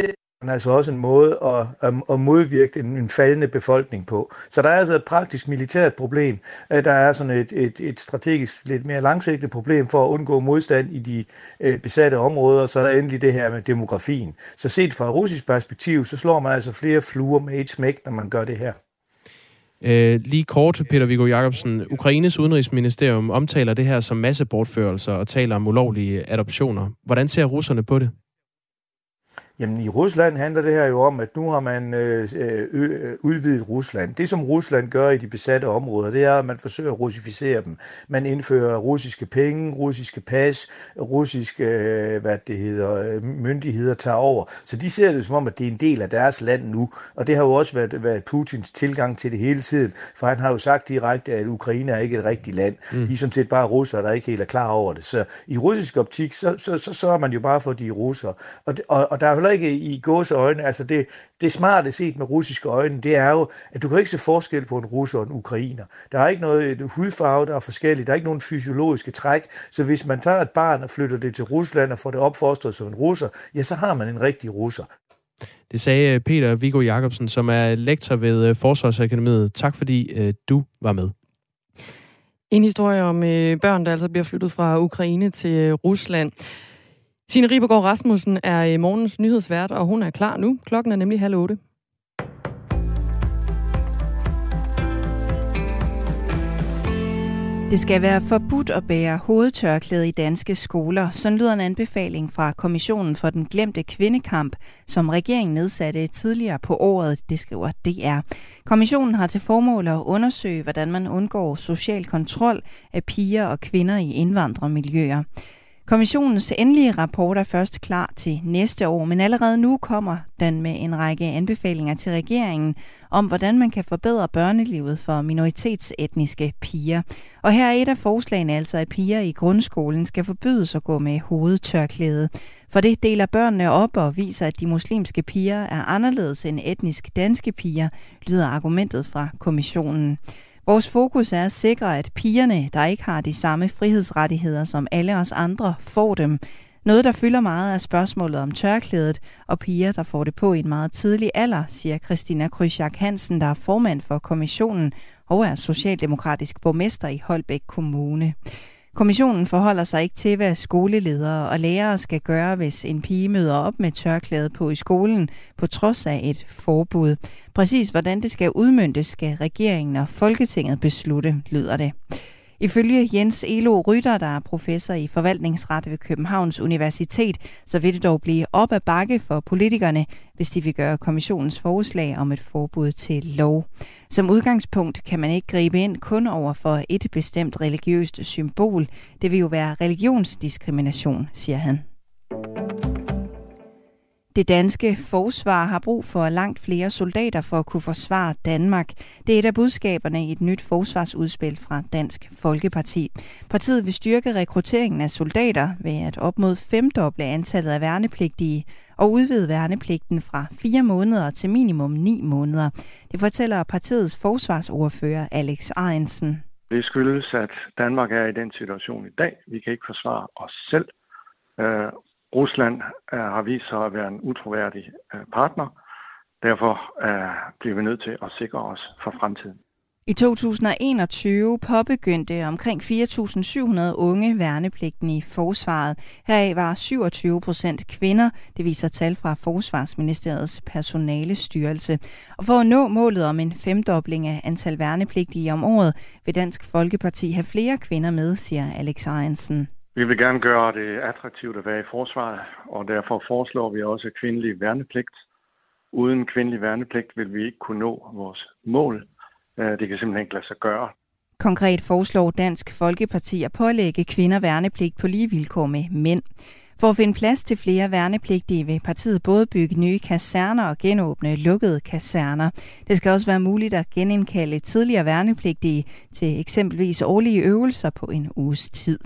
man altså også en måde at, at, at modvirke en, en faldende befolkning på. Så der er altså et praktisk militært problem. Øh, der er sådan et, et, et strategisk lidt mere langsigtet problem for at undgå modstand i de øh, besatte områder, så er der endelig det her med demografien. Så set fra russisk perspektiv, så slår man altså flere fluer med et smæk, når man gør det her. Øh, lige kort, Peter Viggo Jacobsen. Ukraines udenrigsministerium omtaler det her som massebortførelser og taler om ulovlige adoptioner. Hvordan ser russerne på det? Jamen i Rusland handler det her jo om, at nu har man øh, øh, udvidet Rusland. Det som Rusland gør i de besatte områder, det er, at man forsøger at russificere dem. Man indfører russiske penge, russiske pas, russiske øh, hvad det hedder, øh, myndigheder tager over. Så de ser det som om, at det er en del af deres land nu. Og det har jo også været, været Putins tilgang til det hele tiden. For han har jo sagt direkte, at Ukraine er ikke et rigtigt land. Mm. De er sådan set bare russere, der ikke helt er klar over det. Så i russisk optik, så, så, så sørger man jo bare for, de er russere. Og, og, og der er heller ikke i gåseøjne. Altså det, det smarte set med russiske øjne, det er jo, at du kan ikke se forskel på en russer og en ukrainer. Der er ikke noget hudfarve, der er forskelligt. Der er ikke nogen fysiologiske træk. Så hvis man tager et barn og flytter det til Rusland og får det opfostret som en russer, ja, så har man en rigtig russer. Det sagde Peter Viggo Jacobsen, som er lektor ved øh, Forsvarsakademiet. Tak fordi øh, du var med. En historie om øh, børn, der altså bliver flyttet fra Ukraine til Rusland. Signe Ribergaard Rasmussen er morgens nyhedsvært, og hun er klar nu. Klokken er nemlig halv otte. Det skal være forbudt at bære hovedtørklæde i danske skoler. Sådan lyder en anbefaling fra Kommissionen for den glemte kvindekamp, som regeringen nedsatte tidligere på året, det skriver DR. Kommissionen har til formål at undersøge, hvordan man undgår social kontrol af piger og kvinder i indvandrermiljøer. Kommissionens endelige rapport er først klar til næste år, men allerede nu kommer den med en række anbefalinger til regeringen om, hvordan man kan forbedre børnelivet for minoritetsetniske piger. Og her er et af forslagene altså, at piger i grundskolen skal forbydes at gå med hovedtørklæde. For det deler børnene op og viser, at de muslimske piger er anderledes end etnisk danske piger, lyder argumentet fra kommissionen. Vores fokus er at sikre, at pigerne, der ikke har de samme frihedsrettigheder som alle os andre, får dem. Noget, der fylder meget, er spørgsmålet om tørklædet og piger, der får det på i en meget tidlig alder, siger Christina Krysjak Hansen, der er formand for kommissionen og er socialdemokratisk borgmester i Holbæk Kommune. Kommissionen forholder sig ikke til, hvad skoleledere og lærere skal gøre, hvis en pige møder op med tørklæde på i skolen, på trods af et forbud. Præcis hvordan det skal udmyndtes, skal regeringen og Folketinget beslutte, lyder det. Ifølge Jens Elo Rytter, der er professor i forvaltningsret ved Københavns Universitet, så vil det dog blive op ad bakke for politikerne, hvis de vil gøre kommissionens forslag om et forbud til lov. Som udgangspunkt kan man ikke gribe ind kun over for et bestemt religiøst symbol. Det vil jo være religionsdiskrimination, siger han. Det danske forsvar har brug for langt flere soldater for at kunne forsvare Danmark. Det er et af budskaberne i et nyt forsvarsudspil fra Dansk Folkeparti. Partiet vil styrke rekrutteringen af soldater ved at op mod femdoble antallet af værnepligtige og udvide værnepligten fra fire måneder til minimum ni måneder. Det fortæller partiets forsvarsordfører Alex Arensen. Det skyldes, at Danmark er i den situation i dag. Vi kan ikke forsvare os selv. Øh, Rusland øh, har vist sig at være en utroværdig øh, partner. Derfor øh, bliver vi nødt til at sikre os for fremtiden. I 2021 påbegyndte omkring 4.700 unge værnepligten i forsvaret. Heraf var 27 procent kvinder, det viser tal fra Forsvarsministeriets personalestyrelse. Og for at nå målet om en femdobling af antal værnepligtige om året, vil Dansk Folkeparti have flere kvinder med, siger Alex Ejensen. Vi vil gerne gøre det attraktivt at være i forsvaret, og derfor foreslår vi også kvindelig værnepligt. Uden kvindelig værnepligt vil vi ikke kunne nå vores mål. Øh, det kan simpelthen ikke lade sig gøre. Konkret foreslår Dansk Folkeparti at pålægge kvinder værnepligt på lige vilkår med mænd. For at finde plads til flere værnepligtige vil partiet både bygge nye kaserner og genåbne lukkede kaserner. Det skal også være muligt at genindkalde tidligere værnepligtige til eksempelvis årlige øvelser på en uges tid.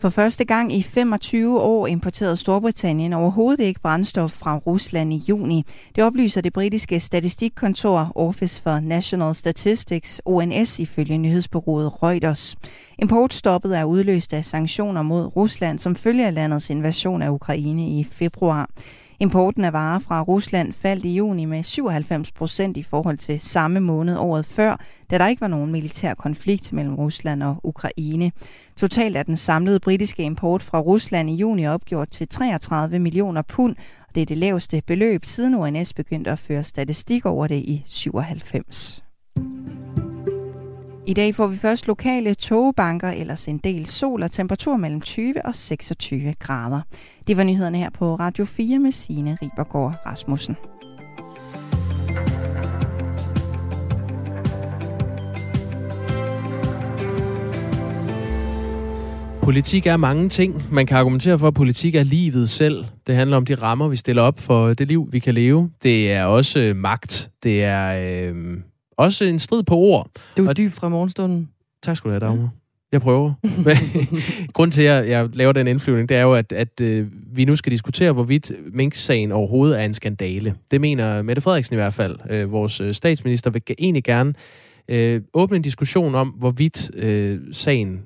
For første gang i 25 år importerede Storbritannien overhovedet ikke brændstof fra Rusland i juni. Det oplyser det britiske statistikkontor Office for National Statistics, ONS, ifølge nyhedsbureauet Reuters. Importstoppet er udløst af sanktioner mod Rusland som følge af landets invasion af Ukraine i februar. Importen af varer fra Rusland faldt i juni med 97 procent i forhold til samme måned året før, da der ikke var nogen militær konflikt mellem Rusland og Ukraine. Totalt er den samlede britiske import fra Rusland i juni opgjort til 33 millioner pund, og det er det laveste beløb siden ONS begyndte at føre statistik over det i 97. I dag får vi først lokale tågebanker, ellers en del sol og temperatur mellem 20 og 26 grader. Det var nyhederne her på Radio 4 med Signe Ribergaard Rasmussen. Politik er mange ting. Man kan argumentere for, at politik er livet selv. Det handler om de rammer, vi stiller op for det liv, vi kan leve. Det er også øh, magt. Det er øh, også en strid på ord. Du er dyb fra morgenstunden. Tak skal du have, Dagmar. Jeg prøver. Grunden til, at jeg laver den indflyvning, det er jo, at, at øh, vi nu skal diskutere, hvorvidt Mink-sagen overhovedet er en skandale. Det mener Mette Frederiksen i hvert fald. Øh, vores øh, statsminister vil egentlig gerne øh, åbne en diskussion om, hvorvidt øh, sagen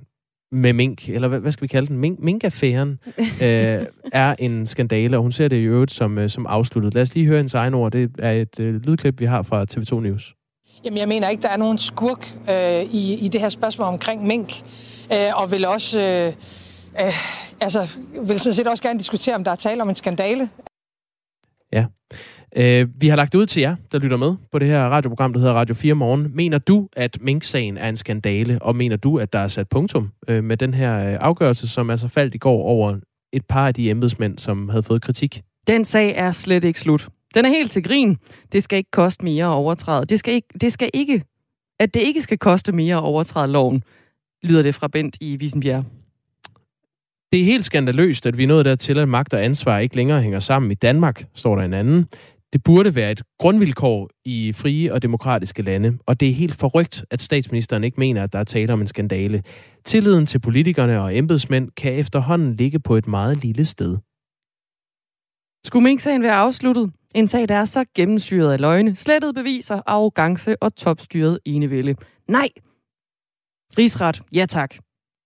med mink, eller hvad, hvad skal vi kalde den, mink, minkaffæren, øh, er en skandale, og hun ser det i øvrigt som, øh, som afsluttet. Lad os lige høre hendes egen ord. Det er et øh, lydklip, vi har fra TV2 News. Jamen, jeg mener ikke, der er nogen skurk øh, i, i det her spørgsmål omkring mink, øh, og vil også, øh, øh, altså, vil sådan set også gerne diskutere, om der er tale om en skandale. Ja. Øh, vi har lagt det ud til jer, der lytter med på det her radioprogram, der hedder Radio 4 Morgen. Mener du, at Mink-sagen er en skandale, og mener du, at der er sat punktum øh, med den her øh, afgørelse, som altså faldt i går over et par af de embedsmænd, som havde fået kritik? Den sag er slet ikke slut. Den er helt til grin. Det skal ikke koste mere at overtræde. Det skal ikke, det skal ikke, at det ikke skal koste mere at overtræde loven, lyder det fra Bent i Visenbjerg. Det er helt skandaløst, at vi er nået dertil, at magt og ansvar ikke længere hænger sammen i Danmark, står der en anden. Det burde være et grundvilkår i frie og demokratiske lande, og det er helt forrygt, at statsministeren ikke mener, at der er tale om en skandale. Tilliden til politikerne og embedsmænd kan efterhånden ligge på et meget lille sted. Skulle Mink-sagen være afsluttet? En sag, der er så gennemsyret af løgne, slettet beviser, arrogance og topstyret enevælde. Nej! Rigsret, ja tak,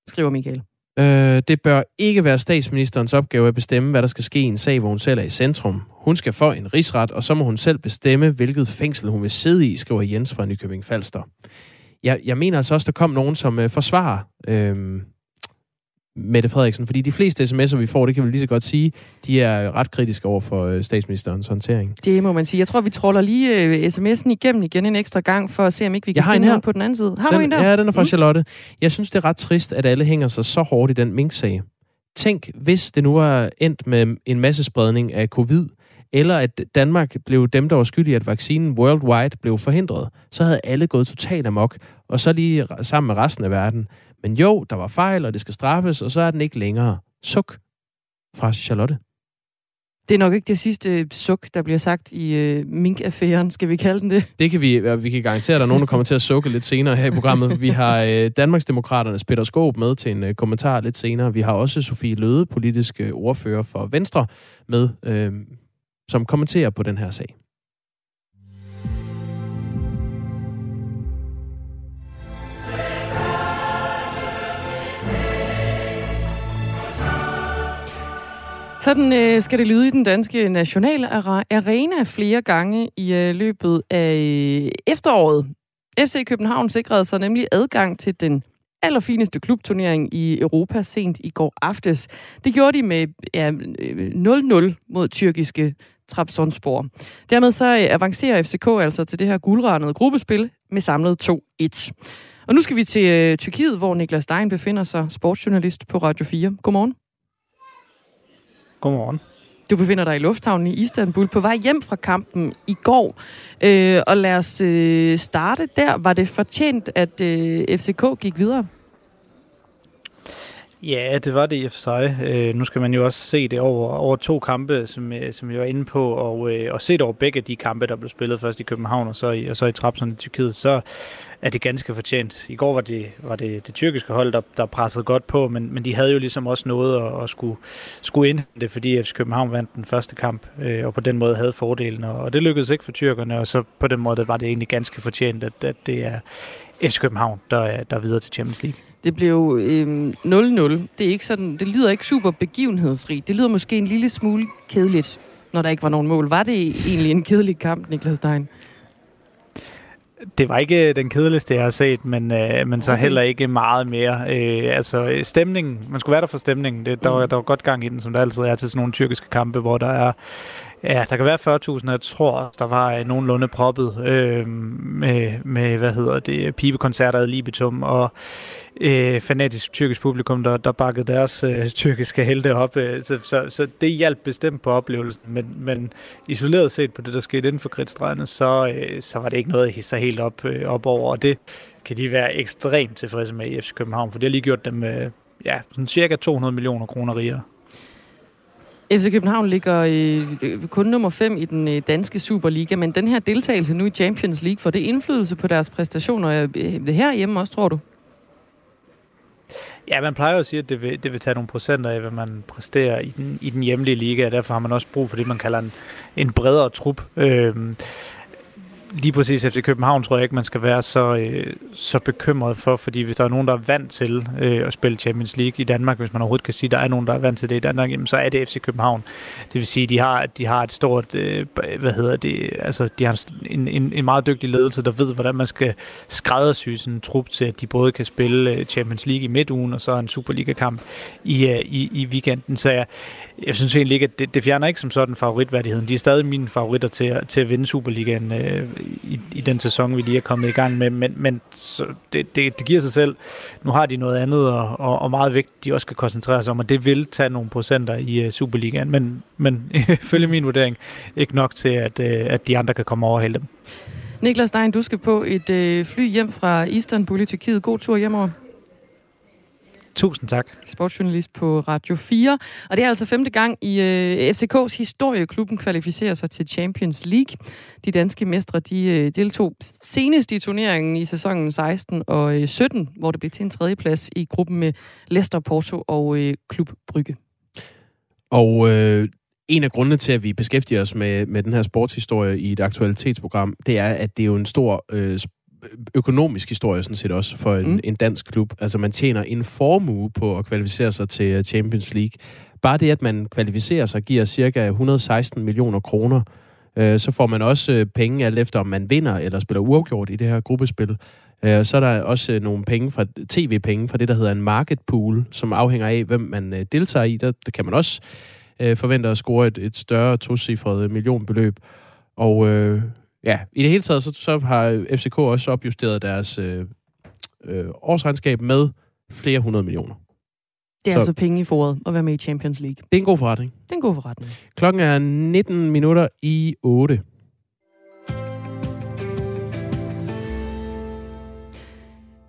skriver Michael. Øh, det bør ikke være statsministerens opgave at bestemme, hvad der skal ske i en sag, hvor hun selv er i centrum. Hun skal få en rigsret, og så må hun selv bestemme, hvilket fængsel hun vil sidde i, skriver Jens fra Nykøbing Falster. Jeg, jeg mener altså også, der kom nogen, som øh, forsvarer øh, Mette Frederiksen, fordi de fleste sms'er, vi får, det kan vi lige så godt sige, de er ret kritiske over for øh, statsministerens håndtering. Det må man sige. Jeg tror, vi troller lige øh, sms'en igennem igen en ekstra gang, for at se, om ikke vi kan finde her. på den anden side. Har den, du en der? Ja, den er fra mm. Charlotte. Jeg synes, det er ret trist, at alle hænger sig så hårdt i den mink-sag. Tænk, hvis det nu var endt med en masse spredning af covid, eller at Danmark blev dem, der var skyldige, at vaccinen worldwide blev forhindret, så havde alle gået totalt amok, og så lige sammen med resten af verden. Men jo, der var fejl, og det skal straffes, og så er den ikke længere. Suk fra Charlotte. Det er nok ikke det sidste suk, der bliver sagt i øh, mink-affæren, skal vi kalde den det? Det kan vi, vi kan garantere, at der er nogen, der kommer til at sukke lidt senere her i programmet. Vi har øh, Danmarksdemokraternes Peter Skåb med til en øh, kommentar lidt senere. Vi har også Sofie Løde, politisk øh, ordfører for Venstre, med, øh, som kommenterer på den her sag. Sådan øh, skal det lyde i den danske nationale arena flere gange i øh, løbet af øh, efteråret. FC København sikrede sig nemlig adgang til den allerfineste klubturnering i Europa sent i går aftes. Det gjorde de med ja, øh, 0-0 mod tyrkiske Trabzonspor. Dermed så øh, avancerer FCK altså til det her guldrandede gruppespil med samlet 2-1. Og nu skal vi til øh, Tyrkiet, hvor Niklas Stein befinder sig, sportsjournalist på Radio 4. Godmorgen. Godmorgen. Du befinder dig i lufthavnen i Istanbul på vej hjem fra kampen i går. Øh, og lad os øh, starte der. Var det fortjent, at øh, FCK gik videre? Ja, det var det i og for sig. Øh, nu skal man jo også se det over, over to kampe, som, øh, som jeg var inde på, og, øh, og set over begge de kampe, der blev spillet først i København og så i, og så i Trabzon i Tyrkiet, så er det ganske fortjent. I går var det, var det, det tyrkiske hold, der, der pressede godt på, men, men de havde jo ligesom også noget at, at skulle, skulle indhente, fordi FC København vandt den første kamp, øh, og på den måde havde fordelen, og, og det lykkedes ikke for tyrkerne, og så på den måde var det egentlig ganske fortjent, at, at det er FC København, der der er videre til Champions League. Det blev øh, 0-0. Det, er ikke sådan, det lyder ikke super begivenhedsrigt. Det lyder måske en lille smule kedeligt, når der ikke var nogen mål. Var det egentlig en kedelig kamp, Niklas Stein? Det var ikke den kedeligste, jeg har set, men, øh, men så okay. heller ikke meget mere. Øh, altså stemningen, man skulle være der for stemningen. Det, der, mm. var, der var godt gang i den, som der altid er til sådan nogle tyrkiske kampe, hvor der er Ja, der kan være 40.000, jeg tror, der var øh, nogenlunde proppet øh, med, med, hvad hedder det, pibekoncerter i Libitum, og øh, fanatisk tyrkisk publikum, der, der bakkede deres øh, tyrkiske helte op. Øh, så, så, så det hjalp bestemt på oplevelsen, men, men isoleret set på det, der skete inden for kridtstregene, så, øh, så var det ikke noget jeg hisse helt op, øh, op over, og det kan de være ekstremt tilfredse med i FC København, for det har lige gjort dem øh, ja, sådan cirka 200 millioner kroner rigere. FC København ligger øh, kun nummer 5 i den øh, danske Superliga, men den her deltagelse nu i Champions League, får det indflydelse på deres præstationer øh, øh herhjemme også, tror du? Ja, man plejer jo at sige, at det vil, det vil tage nogle procenter af, hvad man præsterer i den, i den hjemlige liga, og derfor har man også brug for det, man kalder en, en bredere trup. Øh, lige præcis efter København tror jeg ikke, man skal være så, øh, så bekymret for, fordi hvis der er nogen, der er vant til øh, at spille Champions League i Danmark, hvis man overhovedet kan sige, at der er nogen, der er vant til det i Danmark, jamen, så er det FC København. Det vil sige, at de har, de har et stort, øh, hvad hedder det, altså de har en, en, en meget dygtig ledelse, der ved, hvordan man skal skræddersy sådan en trup til, at de både kan spille øh, Champions League i midtugen, og så en Superliga-kamp i, øh, i, i weekenden. Så jeg, jeg synes egentlig ikke, at det, det fjerner ikke som sådan favoritværdigheden. De er stadig mine favoritter til, at, til at vinde Superligaen øh, i, i den sæson, vi lige er kommet i gang med. Men, men så det, det, det giver sig selv. Nu har de noget andet, og, og, og meget vigtigt, de også skal koncentrere sig om, og det vil tage nogle procenter i uh, Superligaen. Men, men følge min vurdering, ikke nok til, at, uh, at de andre kan komme over dem. Niklas Stein, du skal på et øh, fly hjem fra Istanbul i Tyrkiet. God tur hjemover. Tusind tak. Sportsjournalist på Radio 4. Og det er altså femte gang i øh, FCK's historie, klubben kvalificerer sig til Champions League. De danske mestre de, øh, deltog senest i turneringen i sæsonen 16 og øh, 17, hvor det blev til en tredjeplads i gruppen med Leicester, Porto og øh, Klub Brygge. Og øh, en af grundene til, at vi beskæftiger os med, med den her sportshistorie i et aktualitetsprogram, det er, at det er jo en stor øh, økonomisk historie sådan set også for en, mm. en dansk klub. Altså man tjener en formue på at kvalificere sig til øh, Champions League. Bare det, at man kvalificerer sig, giver cirka 116 millioner kroner. Øh, så får man også øh, penge alt efter, om man vinder eller spiller uafgjort i det her gruppespil. så er der også nogle penge fra tv-penge fra det, der hedder en market pool, som afhænger af, hvem man deltager i. Der, der kan man også forvente at score et, et større tocifret millionbeløb. Og øh, ja, i det hele taget, så, så har FCK også opjusteret deres øh, øh, årsregnskab med flere hundrede millioner. Det er så, altså penge i foråret at være med i Champions League. Det er en god forretning. Det er en god forretning. Klokken er 19 minutter i 8.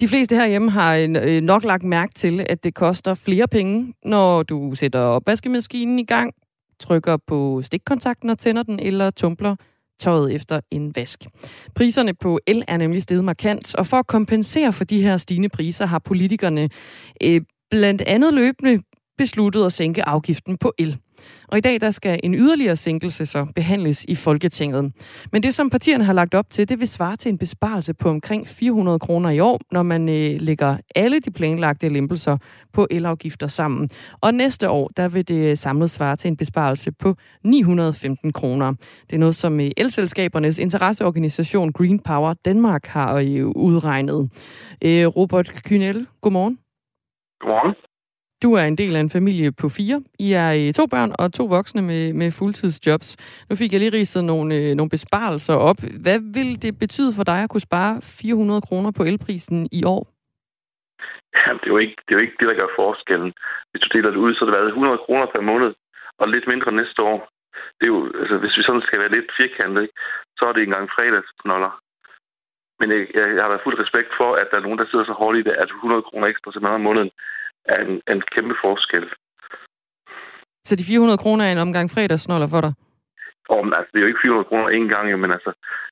De fleste herhjemme har øh, nok lagt mærke til, at det koster flere penge, når du sætter opvaskemaskinen i gang, trykker på stikkontakten og tænder den, eller tumbler tøjet efter en vask. Priserne på el er nemlig steget markant, og for at kompensere for de her stigende priser har politikerne øh, blandt andet løbende besluttet at sænke afgiften på el. Og i dag der skal en yderligere sænkelse så behandles i Folketinget. Men det, som partierne har lagt op til, det vil svare til en besparelse på omkring 400 kroner i år, når man øh, lægger alle de planlagte lempelser på elafgifter sammen. Og næste år, der vil det øh, samlet svare til en besparelse på 915 kroner. Det er noget, som øh, elselskabernes interesseorganisation Green Power Danmark har øh, udregnet. Øh, Robert Kynel, godmorgen. Godmorgen. Du er en del af en familie på fire. I er øh, to børn og to voksne med, med fuldtidsjobs. Nu fik jeg lige ridset nogle, øh, nogle besparelser op. Hvad vil det betyde for dig at kunne spare 400 kroner på elprisen i år? Ja, det er, jo ikke, det er jo ikke det, der gør forskellen. Hvis du deler det ud, så har det været 100 kroner per måned, og lidt mindre næste år. Det er jo, altså, hvis vi sådan skal være lidt firkantet, ikke, så er det engang fredagsknoller. Men jeg, jeg, jeg har da fuld respekt for, at der er nogen, der sidder så hårdt i det, at 100 kroner ekstra til mad om måneden er en, en kæmpe forskel. Så de 400 kroner er en omgang fredagsnoller for dig? Oh, men, altså, det er jo ikke 400 kroner en gang, men altså,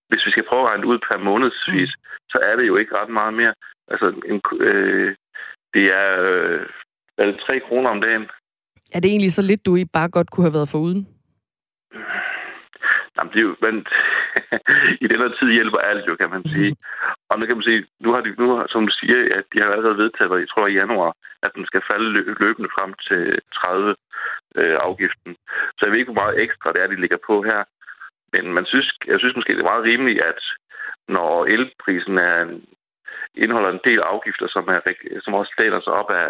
hvis vi skal prøve at regne ud per månedsvis, mm. så er det jo ikke ret meget mere. Altså, en, øh, det er, øh, er det 3 kroner om dagen. Er det egentlig så lidt, du ikke bare godt kunne have været foruden? Jamen, det er jo, men i den her tid hjælper alt jo, kan man sige. Og nu kan man sige, nu har de, nu, som du siger, at de har allerede vedtaget, jeg tror i januar, at den skal falde løbende frem til 30 øh, afgiften. Så jeg ved ikke, hvor meget ekstra det er, de ligger på her. Men man synes, jeg synes måske, det er meget rimeligt, at når elprisen er en, indeholder en del afgifter, som, er, som også læner sig op af,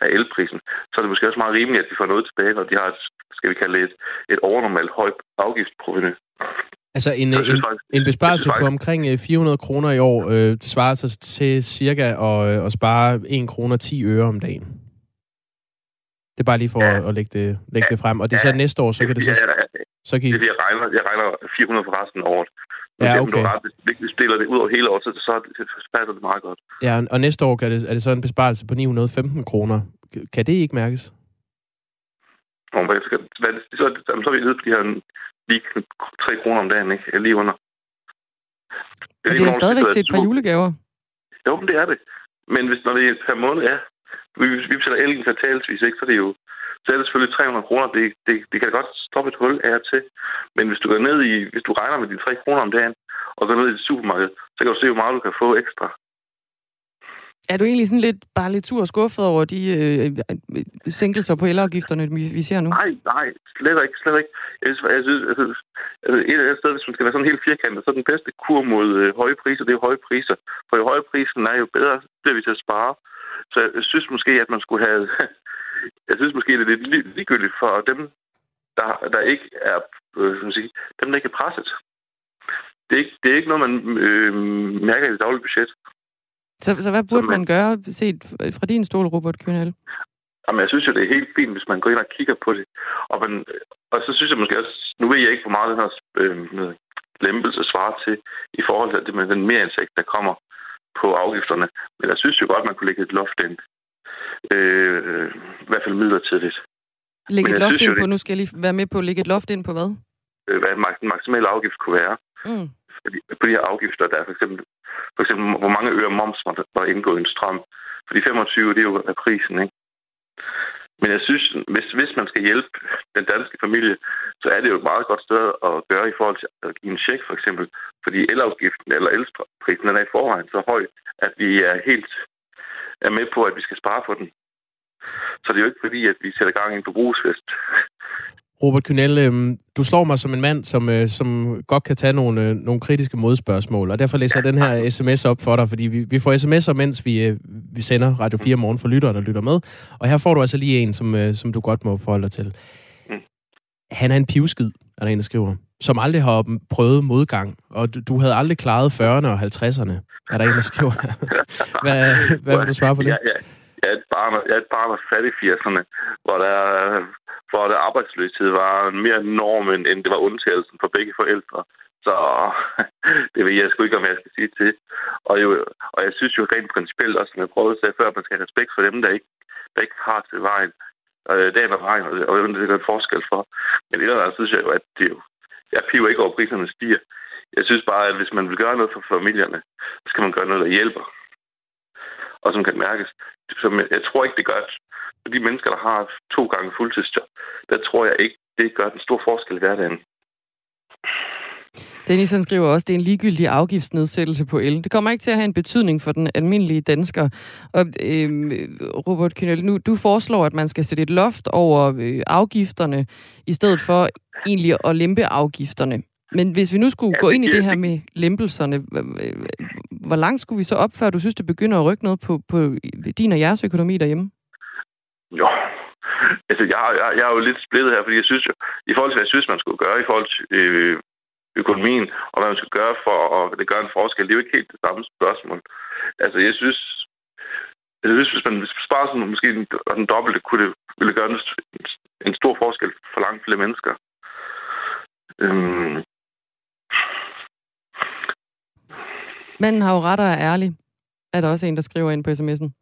af elprisen, så er det måske også meget rimeligt, at de får noget tilbage, når de har et, skal vi kalde det et, et overnormalt højt afgiftsproveny. Altså en, en, faktisk, en besparelse faktisk, på omkring 400 øh, kroner i år øh, svarer sig til cirka at, øh, at spare 1 kroner 10 øre om dagen. Det er bare lige for ja. at lægge det, lægge ja. det frem. Og det er så næste år, så kan det så... Ja, så kan I... det, jeg, regner, jeg regner 400 for resten af året. Ja, okay. Hvis vi deler det ud over hele året, så, så passer det meget godt. Ja, og næste år er det, er det så en besparelse på 915 kroner. Kan det ikke mærkes? Om, hvad skal, hvad, så, så er vi nede på de her lige 3 kroner om dagen, ikke? Lige under. Det er, det er stadigvæk til et par julegaver. Jo, men det er det. Men hvis når det er per måned, ja. vi, vi betaler el kvartalsvis, ikke? Så det er jo så er det selvfølgelig 300 kroner. Det, det, det kan godt stoppe et hul af til. Men hvis du går ned i, hvis du regner med de 3 kroner om dagen, og går ned i et supermarked, så kan du se, hvor meget du kan få ekstra. Er du egentlig sådan lidt bare lidt sur og skuffet over de øh, øh, øh, sænkelser på elafgifterne, vi, vi ser nu? Nej, nej, slet ikke, slet ikke. Jeg synes, jeg synes altså, et af sted, hvis man skal være sådan helt firkantet, så er den bedste kur mod øh, høje priser, det er høje priser. For jo høje prisen er, jo bedre bliver vi til at spare. Så jeg synes måske, at man skulle have... jeg synes måske, det er lidt ligegyldigt for dem, der, der ikke er, øh, skal man sige, dem, der ikke er presset. Det er ikke, det er ikke noget, man øh, mærker i det daglige budget. Så, så hvad burde man, man gøre, set fra din stol, Robert Kønel? Jamen, jeg synes jo, det er helt fint, hvis man går ind og kigger på det. Og, man, og så synes jeg måske også, nu ved jeg ikke, hvor meget den her øh, lempelse svarer til i forhold til det med den mere indsigt, der kommer på afgifterne. Men jeg synes jo godt, man kunne lægge et loft ind. Øh, I hvert fald midlertidigt. Lægge et loft ind på, det, nu skal jeg lige være med på at lægge et loft ind på hvad? Øh, hvad en maksimal afgift kunne være. Mm. På de her afgifter, der er for eksempel for eksempel, hvor mange øre moms var indgået i en strøm. Fordi 25, det er jo prisen, ikke? Men jeg synes, hvis, hvis man skal hjælpe den danske familie, så er det jo et meget godt sted at gøre i forhold til at give en check, for eksempel. Fordi elafgiften eller elprisen den er i forvejen så høj, at vi er helt er med på, at vi skal spare på den. Så det er jo ikke fordi, at vi sætter gang i en forbrugsfest. Robert Kynel, øh, du slår mig som en mand, som, øh, som godt kan tage nogle, øh, nogle kritiske modspørgsmål, og derfor læser jeg den her sms op for dig, fordi vi, vi får sms'er, mens vi, øh, vi sender Radio 4 morgen for lyttere, der lytter med. Og her får du altså lige en, som, øh, som du godt må forholde dig til. Mm. Han er en pivskid, er der en, der skriver, som aldrig har prøvet modgang, og du, du havde aldrig klaret 40'erne og 50'erne, er der en, der skriver. hvad, hvad vil du svare på det? Ja, ja. Jeg er et barn, jeg er et barn af fattig 80'erne, hvor der hvor der arbejdsløshed var mere norm, end det var undtagelsen for begge forældre. Så det ved jeg sgu ikke, om jeg skal sige til. Og, jo, og jeg synes jo rent principielt også, som jeg prøvede at sige før, at man skal have respekt for dem, der ikke, der ikke har til vejen. Øh, dagen og vejen, og, og det er en forskel for. Men ellers synes jeg jo, at det jo, jeg piver ikke over, priserne stiger. Jeg synes bare, at hvis man vil gøre noget for familierne, så skal man gøre noget, der hjælper. Og som kan mærkes. Som jeg tror ikke, det gør de mennesker, der har to gange fuldtidsjob, der tror jeg ikke, det gør den store forskel i hverdagen. Dennis han skriver også, at det er en ligegyldig afgiftsnedsættelse på el. Det kommer ikke til at have en betydning for den almindelige dansker. Og øh, Robert Kynel, nu du foreslår, at man skal sætte et loft over øh, afgifterne, i stedet for egentlig at lempe afgifterne. Men hvis vi nu skulle ja, gå ind i det her med lempelserne, hvor langt skulle vi så op, før du synes, det begynder at rykke noget på, på din og jeres økonomi derhjemme? Jo, altså jeg, jeg, jeg er jo lidt splittet her, fordi jeg synes jo, i forhold til, hvad jeg synes, man skulle gøre i forhold til øh, økonomien, og hvad man skal gøre for at det gør en forskel, det er jo ikke helt det samme spørgsmål. Altså jeg synes, jeg synes hvis man sparer sådan måske den, den dobbelte, kunne det ville gøre en, en stor forskel for langt flere mennesker. Øhm. Manden har jo ret og er ærlig, er der også en, der skriver ind på sms'en.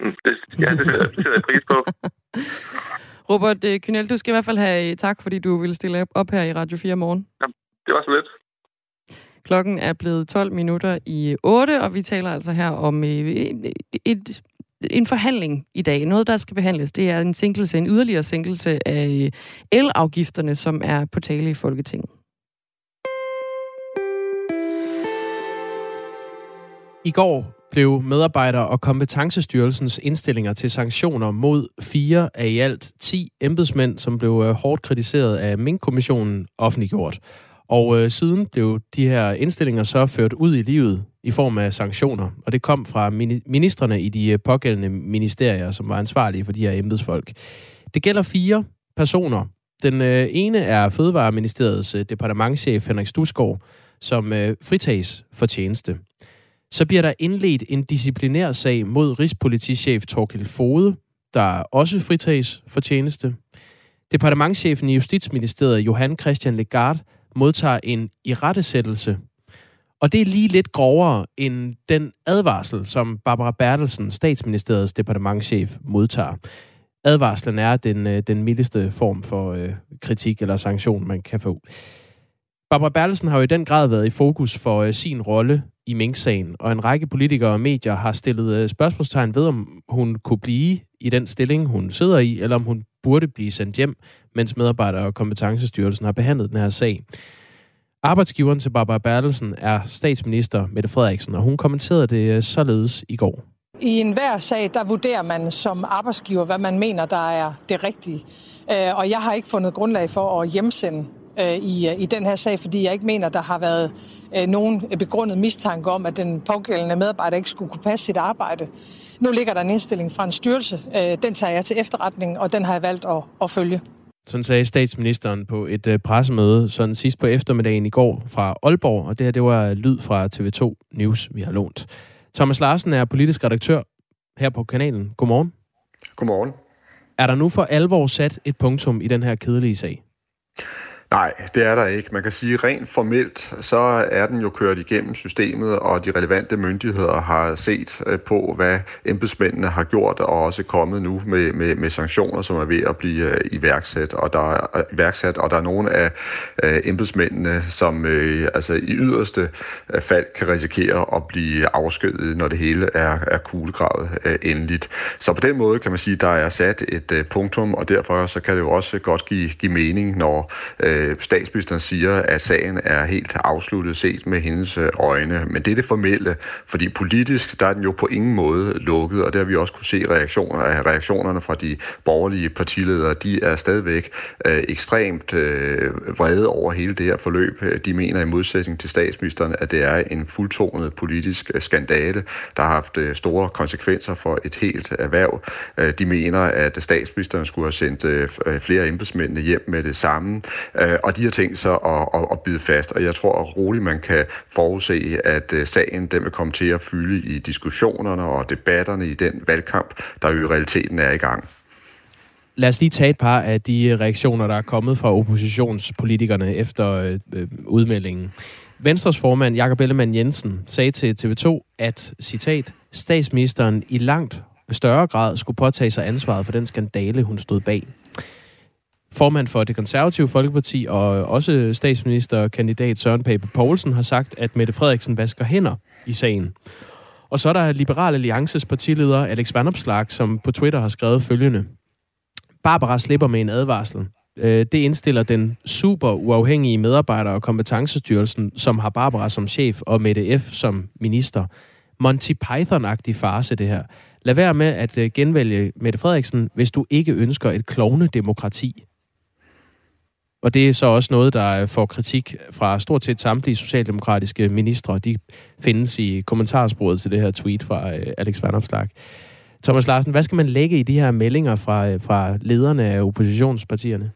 Mm, det, ja, det sætter jeg pris på. Robert øh, Kynel, du skal i hvert fald have tak, fordi du ville stille op her i Radio 4 morgen. Ja, det var så lidt. Klokken er blevet 12 minutter i 8, og vi taler altså her om øh, et, en forhandling i dag. Noget, der skal behandles, det er en sænkelse, en yderligere sænkelse af øh, elafgifterne, som er på tale i Folketinget. I går blev medarbejder- og kompetencestyrelsens indstillinger til sanktioner mod fire af i alt 10 embedsmænd, som blev øh, hårdt kritiseret af Mink-kommissionen, offentliggjort. Og øh, siden blev de her indstillinger så ført ud i livet i form af sanktioner, og det kom fra ministerne i de øh, pågældende ministerier, som var ansvarlige for de her embedsfolk. Det gælder fire personer. Den øh, ene er Fødevareministeriets øh, departementchef Henrik Stusgaard, som øh, fritages for tjeneste så bliver der indledt en disciplinær sag mod Rigspolitichef Torkel Fode, der også fritages for tjeneste. Departementchefen i Justitsministeriet, Johan Christian Legard, modtager en irettesættelse. Og det er lige lidt grovere end den advarsel, som Barbara Bertelsen, statsministeriets departementchef, modtager. Advarslen er den, øh, den mildeste form for øh, kritik eller sanktion, man kan få. Barbara Bertelsen har jo i den grad været i fokus for øh, sin rolle i Mink-sagen, og en række politikere og medier har stillet øh, spørgsmålstegn ved, om hun kunne blive i den stilling, hun sidder i, eller om hun burde blive sendt hjem, mens medarbejdere og kompetencestyrelsen har behandlet den her sag. Arbejdsgiveren til Barbara Bertelsen er statsminister Mette Frederiksen, og hun kommenterede det øh, således i går. I enhver sag, der vurderer man som arbejdsgiver, hvad man mener, der er det rigtige. Øh, og jeg har ikke fundet grundlag for at hjemsende øh, i, i den her sag, fordi jeg ikke mener, der har været nogen begrundet mistanke om, at den pågældende medarbejder ikke skulle kunne passe sit arbejde. Nu ligger der en indstilling fra en styrelse. Den tager jeg til efterretning, og den har jeg valgt at, at følge. Sådan sagde statsministeren på et pressemøde sådan sidst på eftermiddagen i går fra Aalborg, og det her det var lyd fra TV2 News, vi har lånt. Thomas Larsen er politisk redaktør her på kanalen. Godmorgen. Godmorgen. Er der nu for alvor sat et punktum i den her kedelige sag? Nej, det er der ikke. Man kan sige, rent formelt, så er den jo kørt igennem systemet, og de relevante myndigheder har set øh, på, hvad embedsmændene har gjort, og også kommet nu med, med, med sanktioner, som er ved at blive øh, iværksat. Og der er, øh, iværksat, og der er nogle af embedsmændene, som øh, altså i yderste fald kan risikere at blive afskediget, når det hele er, er kuglegravet øh, endeligt. Så på den måde kan man sige, at der er sat et øh, punktum, og derfor så kan det jo også godt give, give mening, når øh, øh, statsministeren siger, at sagen er helt afsluttet set med hendes øh, øjne. Men det er det formelle, fordi politisk, der er den jo på ingen måde lukket, og der har vi også kunne se reaktioner reaktionerne fra de borgerlige partiledere. De er stadigvæk øh, ekstremt øh, vrede over hele det her forløb. De mener i modsætning til statsministeren, at det er en fuldtonet politisk øh, skandale, der har haft øh, store konsekvenser for et helt erhverv. De mener, at statsministeren skulle have sendt flere embedsmændene hjem med det samme. Øh, og de har tænkt sig at, at, at bide fast, og jeg tror at roligt, man kan forudse, at øh, sagen den vil komme til at fylde i diskussionerne og debatterne i den valgkamp, der jo i realiteten er i gang. Lad os lige tage et par af de reaktioner, der er kommet fra oppositionspolitikerne efter øh, øh udmeldingen. Venstres formand Jakob Ellemann Jensen sagde til TV2, at, citat, statsministeren i langt større grad skulle påtage sig ansvaret for den skandale, hun stod bag formand for det konservative Folkeparti og også statsministerkandidat Søren Pape Poulsen har sagt, at Mette Frederiksen vasker hænder i sagen. Og så er der Liberal Alliances partileder Alex Vanopslag, som på Twitter har skrevet følgende. Barbara slipper med en advarsel. Øh, det indstiller den super uafhængige medarbejder- og kompetencestyrelsen, som har Barbara som chef og Mette F. som minister. Monty Python-agtig farse, det her. Lad være med at øh, genvælge Mette Frederiksen, hvis du ikke ønsker et klovne demokrati. Og det er så også noget, der øh, får kritik fra stort set samtlige socialdemokratiske ministre. De findes i kommentarsporet til det her tweet fra øh, Alex Vandopslag. Thomas Larsen, hvad skal man lægge i de her meldinger fra, øh, fra lederne af oppositionspartierne?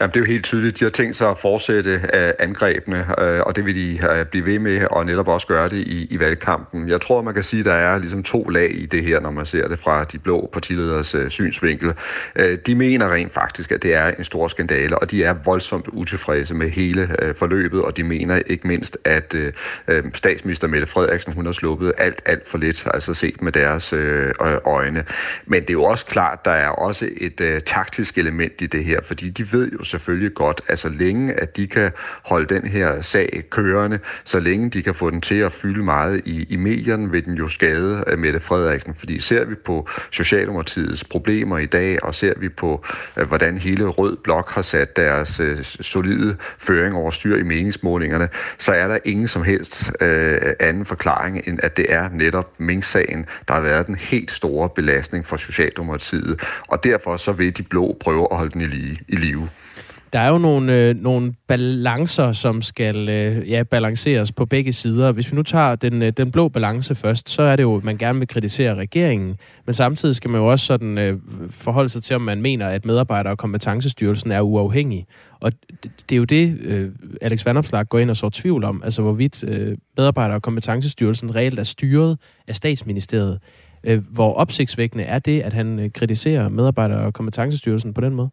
Jamen, det er jo helt tydeligt. De har tænkt sig at fortsætte øh, angrebene, øh, og det vil de øh, blive ved med, og netop også gøre det i, i valgkampen. Jeg tror, man kan sige, at der er ligesom to lag i det her, når man ser det fra de blå partileders synsvinkel. De mener rent faktisk, at det er en stor skandale, og de er voldsomt utilfredse med hele forløbet, og de mener ikke mindst, at statsminister Mette Frederiksen, hun har sluppet alt, alt for lidt, altså set med deres øjne. Men det er jo også klart, der er også et taktisk element i det her, fordi de ved jo selvfølgelig godt, at så længe at de kan holde den her sag kørende, så længe de kan få den til at fylde meget i, i medierne, vil den jo skade øh, Mette Frederiksen. Fordi ser vi på Socialdemokratiets problemer i dag, og ser vi på, øh, hvordan hele Rød Blok har sat deres øh, solide føring over styr i meningsmålingerne, så er der ingen som helst øh, anden forklaring, end at det er netop Mink-sagen, der har været den helt store belastning for Socialdemokratiet. Og derfor så vil de blå prøve at holde den i, lige, i live. Der er jo nogle, øh, nogle balancer, som skal øh, ja, balanceres på begge sider. Hvis vi nu tager den, øh, den blå balance først, så er det jo, at man gerne vil kritisere regeringen. Men samtidig skal man jo også sådan, øh, forholde sig til, om man mener, at medarbejder- og kompetencestyrelsen er uafhængig. Og det, det er jo det, øh, Alex Vandopslag går ind og så tvivl om, altså hvorvidt øh, medarbejder- og kompetencestyrelsen reelt er styret af statsministeriet. Øh, hvor opsigtsvækkende er det, at han øh, kritiserer medarbejder- og kompetencestyrelsen på den måde?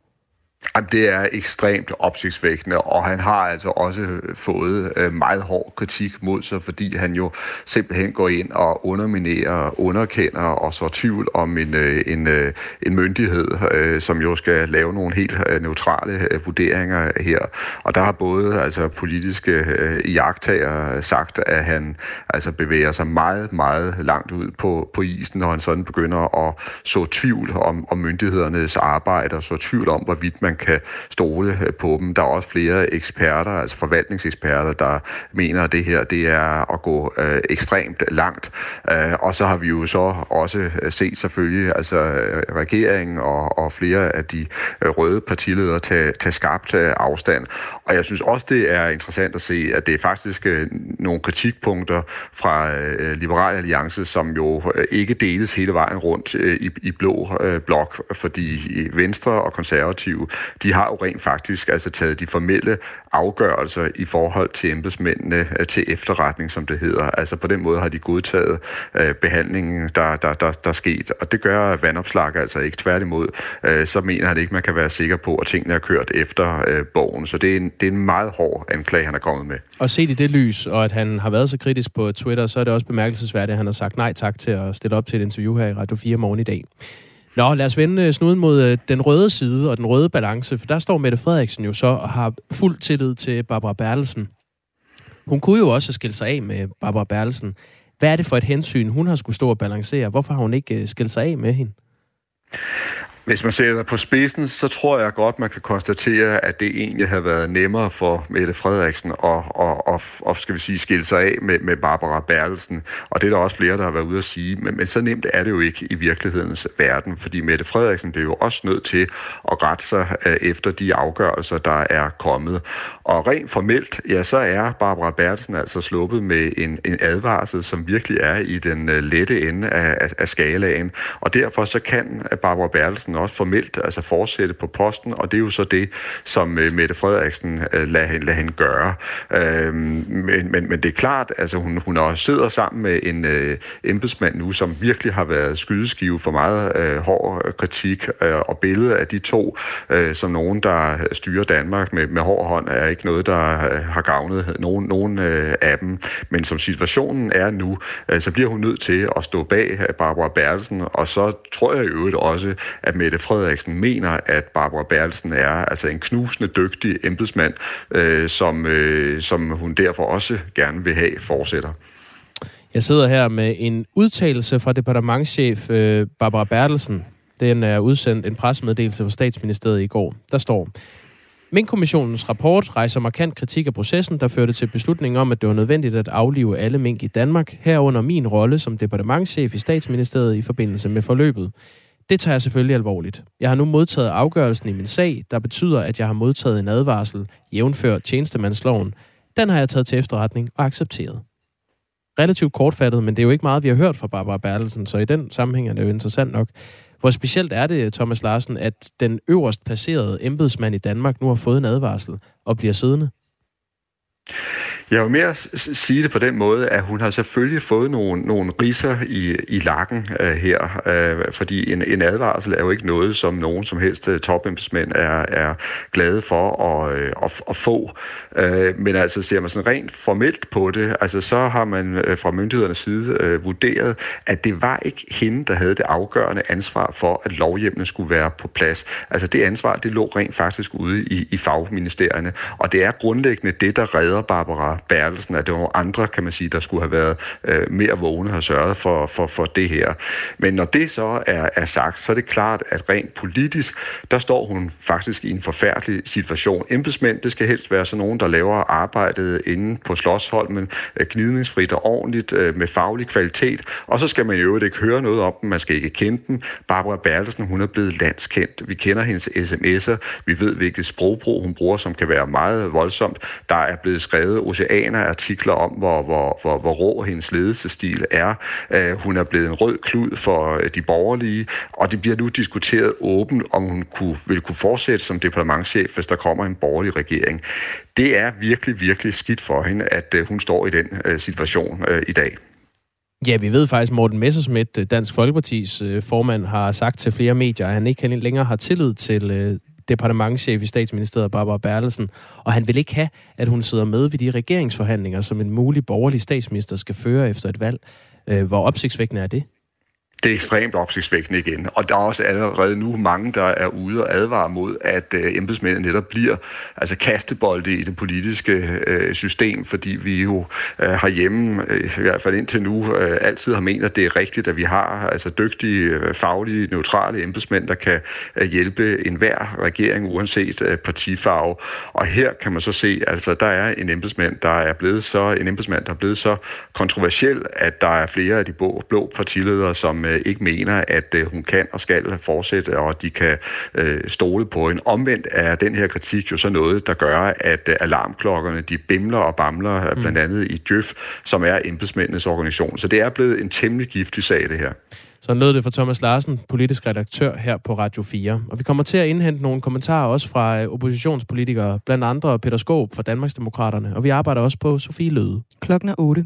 Jamen, det er ekstremt opsigtsvækkende, og han har altså også øh, fået øh, meget hård kritik mod sig, fordi han jo simpelthen går ind og underminerer, underkender og så tvivl om en, øh, en, en myndighed, som jo skal lave nogle helt neutrale vurderinger her. Og der har både altså, politiske jagttager sagt, at han altså, bevæger sig meget, meget langt ud på, på isen, når han sådan begynder at så tvivl om, om myndighedernes arbejde, og så tvivl om, hvorvidt man kan stole øh, på dem. Der er også flere eksperter, altså forvaltningseksperter, der mener, at det her det er at gå øh, ekstremt langt. Øh, og så har vi jo så også øh, set selvfølgelig altså øh, regeringen og, og flere af de røde partiledere tage, tage skarpt afstand. Og jeg synes også, det er interessant at se, at det er faktisk nogle kritikpunkter fra øh, Liberale Alliance, som jo ikke deles hele vejen rundt øh, i, i blå øh, blok, fordi Venstre og konservative, de har jo rent faktisk altså taget de formelle afgørelser i forhold til embedsmændene øh, til efterretning, som det hedder. Altså på den måde har de godtaget øh, behandlingen, der, der, der, der er sket, og det gør vandopslag altså ikke. Tværtimod, øh, så mener han ikke, man kan være sikker på, at tingene er kørt efter øh, bogen. Så det er, en, det er en meget hård anklage, han er kommet med. Og set i det lys, og at han har været så kritisk på Twitter, så er det også bemærkelsesværdigt, at han har sagt nej tak til at stille op til et interview her i Radio 4 morgen i dag. Nå, lad os vende øh, snuden mod øh, den røde side og den røde balance, for der står Mette Frederiksen jo så og har fuld tillid til Barbara Bertelsen. Hun kunne jo også skille sig af med Barbara Bertelsen. Hvad er det for et hensyn, hun har skulle stå og balancere? Hvorfor har hun ikke øh, skilt sig af med hende? Hvis man sætter på spidsen, så tror jeg godt, man kan konstatere, at det egentlig har været nemmere for Mette Frederiksen at, at, at, at skal vi sige, skille sig af med, med Barbara Bertelsen. Og det er der også flere, der har været ude at sige. Men, men så nemt er det jo ikke i virkelighedens verden, fordi Mette Frederiksen blev jo også nødt til at rette sig øh, efter de afgørelser, der er kommet. Og rent formelt, ja, så er Barbara Bertelsen altså sluppet med en, en advarsel, som virkelig er i den øh, lette ende af, af, af skalaen. Og derfor så kan Barbara Bertelsen Frederiksen også formelt altså fortsætte på posten, og det er jo så det, som øh, Mette Frederiksen øh, lader, hende, lader hende gøre. Øh, men, men, men det er klart, altså hun, hun også sidder sammen med en øh, embedsmand nu, som virkelig har været skydeskive for meget øh, hård kritik, øh, og billedet af de to øh, som nogen, der styrer Danmark med, med hård hånd, er ikke noget, der øh, har gavnet nogen, nogen øh, af dem. Men som situationen er nu, øh, så bliver hun nødt til at stå bag øh, Barbara Bertelsen, og så tror jeg i øvrigt også, at Mette Frederiksen mener, at Barbara Bertelsen er altså en knusende dygtig embedsmand, øh, som, øh, som hun derfor også gerne vil have fortsætter. Jeg sidder her med en udtalelse fra departementschef øh, Barbara Bertelsen. Den er udsendt en pressemeddelelse fra statsministeriet i går. Der står, min kommissionens rapport rejser markant kritik af processen, der førte til beslutningen om, at det var nødvendigt at aflive alle mink i Danmark, herunder min rolle som departementschef i statsministeriet i forbindelse med forløbet. Det tager jeg selvfølgelig alvorligt. Jeg har nu modtaget afgørelsen i min sag, der betyder, at jeg har modtaget en advarsel, jævnfør tjenestemandsloven. Den har jeg taget til efterretning og accepteret. Relativt kortfattet, men det er jo ikke meget, vi har hørt fra Barbara Bertelsen, så i den sammenhæng er det jo interessant nok. Hvor specielt er det, Thomas Larsen, at den øverst placerede embedsmand i Danmark nu har fået en advarsel og bliver siddende? Jeg vil mere sige det på den måde, at hun har selvfølgelig fået nogle, nogle riser i, i lakken uh, her, uh, fordi en, en advarsel er jo ikke noget, som nogen som helst uh, topembedsmænd er, er glade for at, uh, at, at få. Uh, men altså ser man sådan rent formelt på det, altså så har man uh, fra myndighedernes side uh, vurderet, at det var ikke hende, der havde det afgørende ansvar for, at lovhjemmene skulle være på plads. Altså det ansvar, det lå rent faktisk ude i, i fagministerierne, og det er grundlæggende det, der redder Barbara bærelsen, at det var andre, kan man sige, der skulle have været øh, mere vågne og sørget for, for, for det her. Men når det så er, er sagt, så er det klart, at rent politisk, der står hun faktisk i en forfærdelig situation. Embedsmænd, det skal helst være sådan nogen, der laver arbejdet inde på Slottsholmen, øh, gnidningsfrit og ordentligt, øh, med faglig kvalitet, og så skal man jo ikke høre noget om dem, man skal ikke kende dem. Barbara Bertelsen, hun er blevet landskendt. Vi kender hendes sms'er, vi ved, hvilket sprogbrug hun bruger, som kan være meget voldsomt. Der er blevet skrevet oceaner af artikler om, hvor, hvor, hvor, hvor rå hendes ledelsestil er. Uh, hun er blevet en rød klud for øh, de borgerlige, og det bliver nu diskuteret åbent, om hun kunne, vil kunne fortsætte som departementchef, hvis der kommer en borgerlig regering. Det er virkelig, virkelig skidt for hende, at øh, hun står i den situation i dag. Ja, vi ved faktisk, at Morten Messerschmidt, Dansk Folkepartis formand, har sagt til flere medier, at han ikke længere har tillid til departementchef i statsministeriet, Barbara Bertelsen, og han vil ikke have, at hun sidder med ved de regeringsforhandlinger, som en mulig borgerlig statsminister skal føre efter et valg. Øh, hvor opsigtsvækkende er det? Det er ekstremt opsigtsvækkende igen. Og der er også allerede nu mange, der er ude og advare mod, at øh, embedsmændene netop bliver altså kastebolde i det politiske øh, system, fordi vi jo øh, herhjemme, øh, i hvert fald indtil nu, øh, altid har ment, at det er rigtigt, at vi har altså dygtige, øh, faglige, neutrale embedsmænd, der kan øh, hjælpe enhver regering, uanset øh, partifarve. Og her kan man så se, altså der er en embedsmand, der er blevet så, en embedsmand, der er blevet så kontroversiel, at der er flere af de blå, blå partiledere, som øh, ikke mener, at øh, hun kan og skal fortsætte, og de kan øh, stole på en. Omvendt er den her kritik jo så noget, der gør, at øh, alarmklokkerne de bimler og bamler, mm. blandt andet i Djøf, som er embedsmændenes organisation. Så det er blevet en temmelig giftig sag, det her. Så lød det for Thomas Larsen, politisk redaktør her på Radio 4. Og vi kommer til at indhente nogle kommentarer også fra oppositionspolitikere, blandt andre Peter Skåb fra Danmarksdemokraterne. Og vi arbejder også på Sofie Løde. Klokken er 8.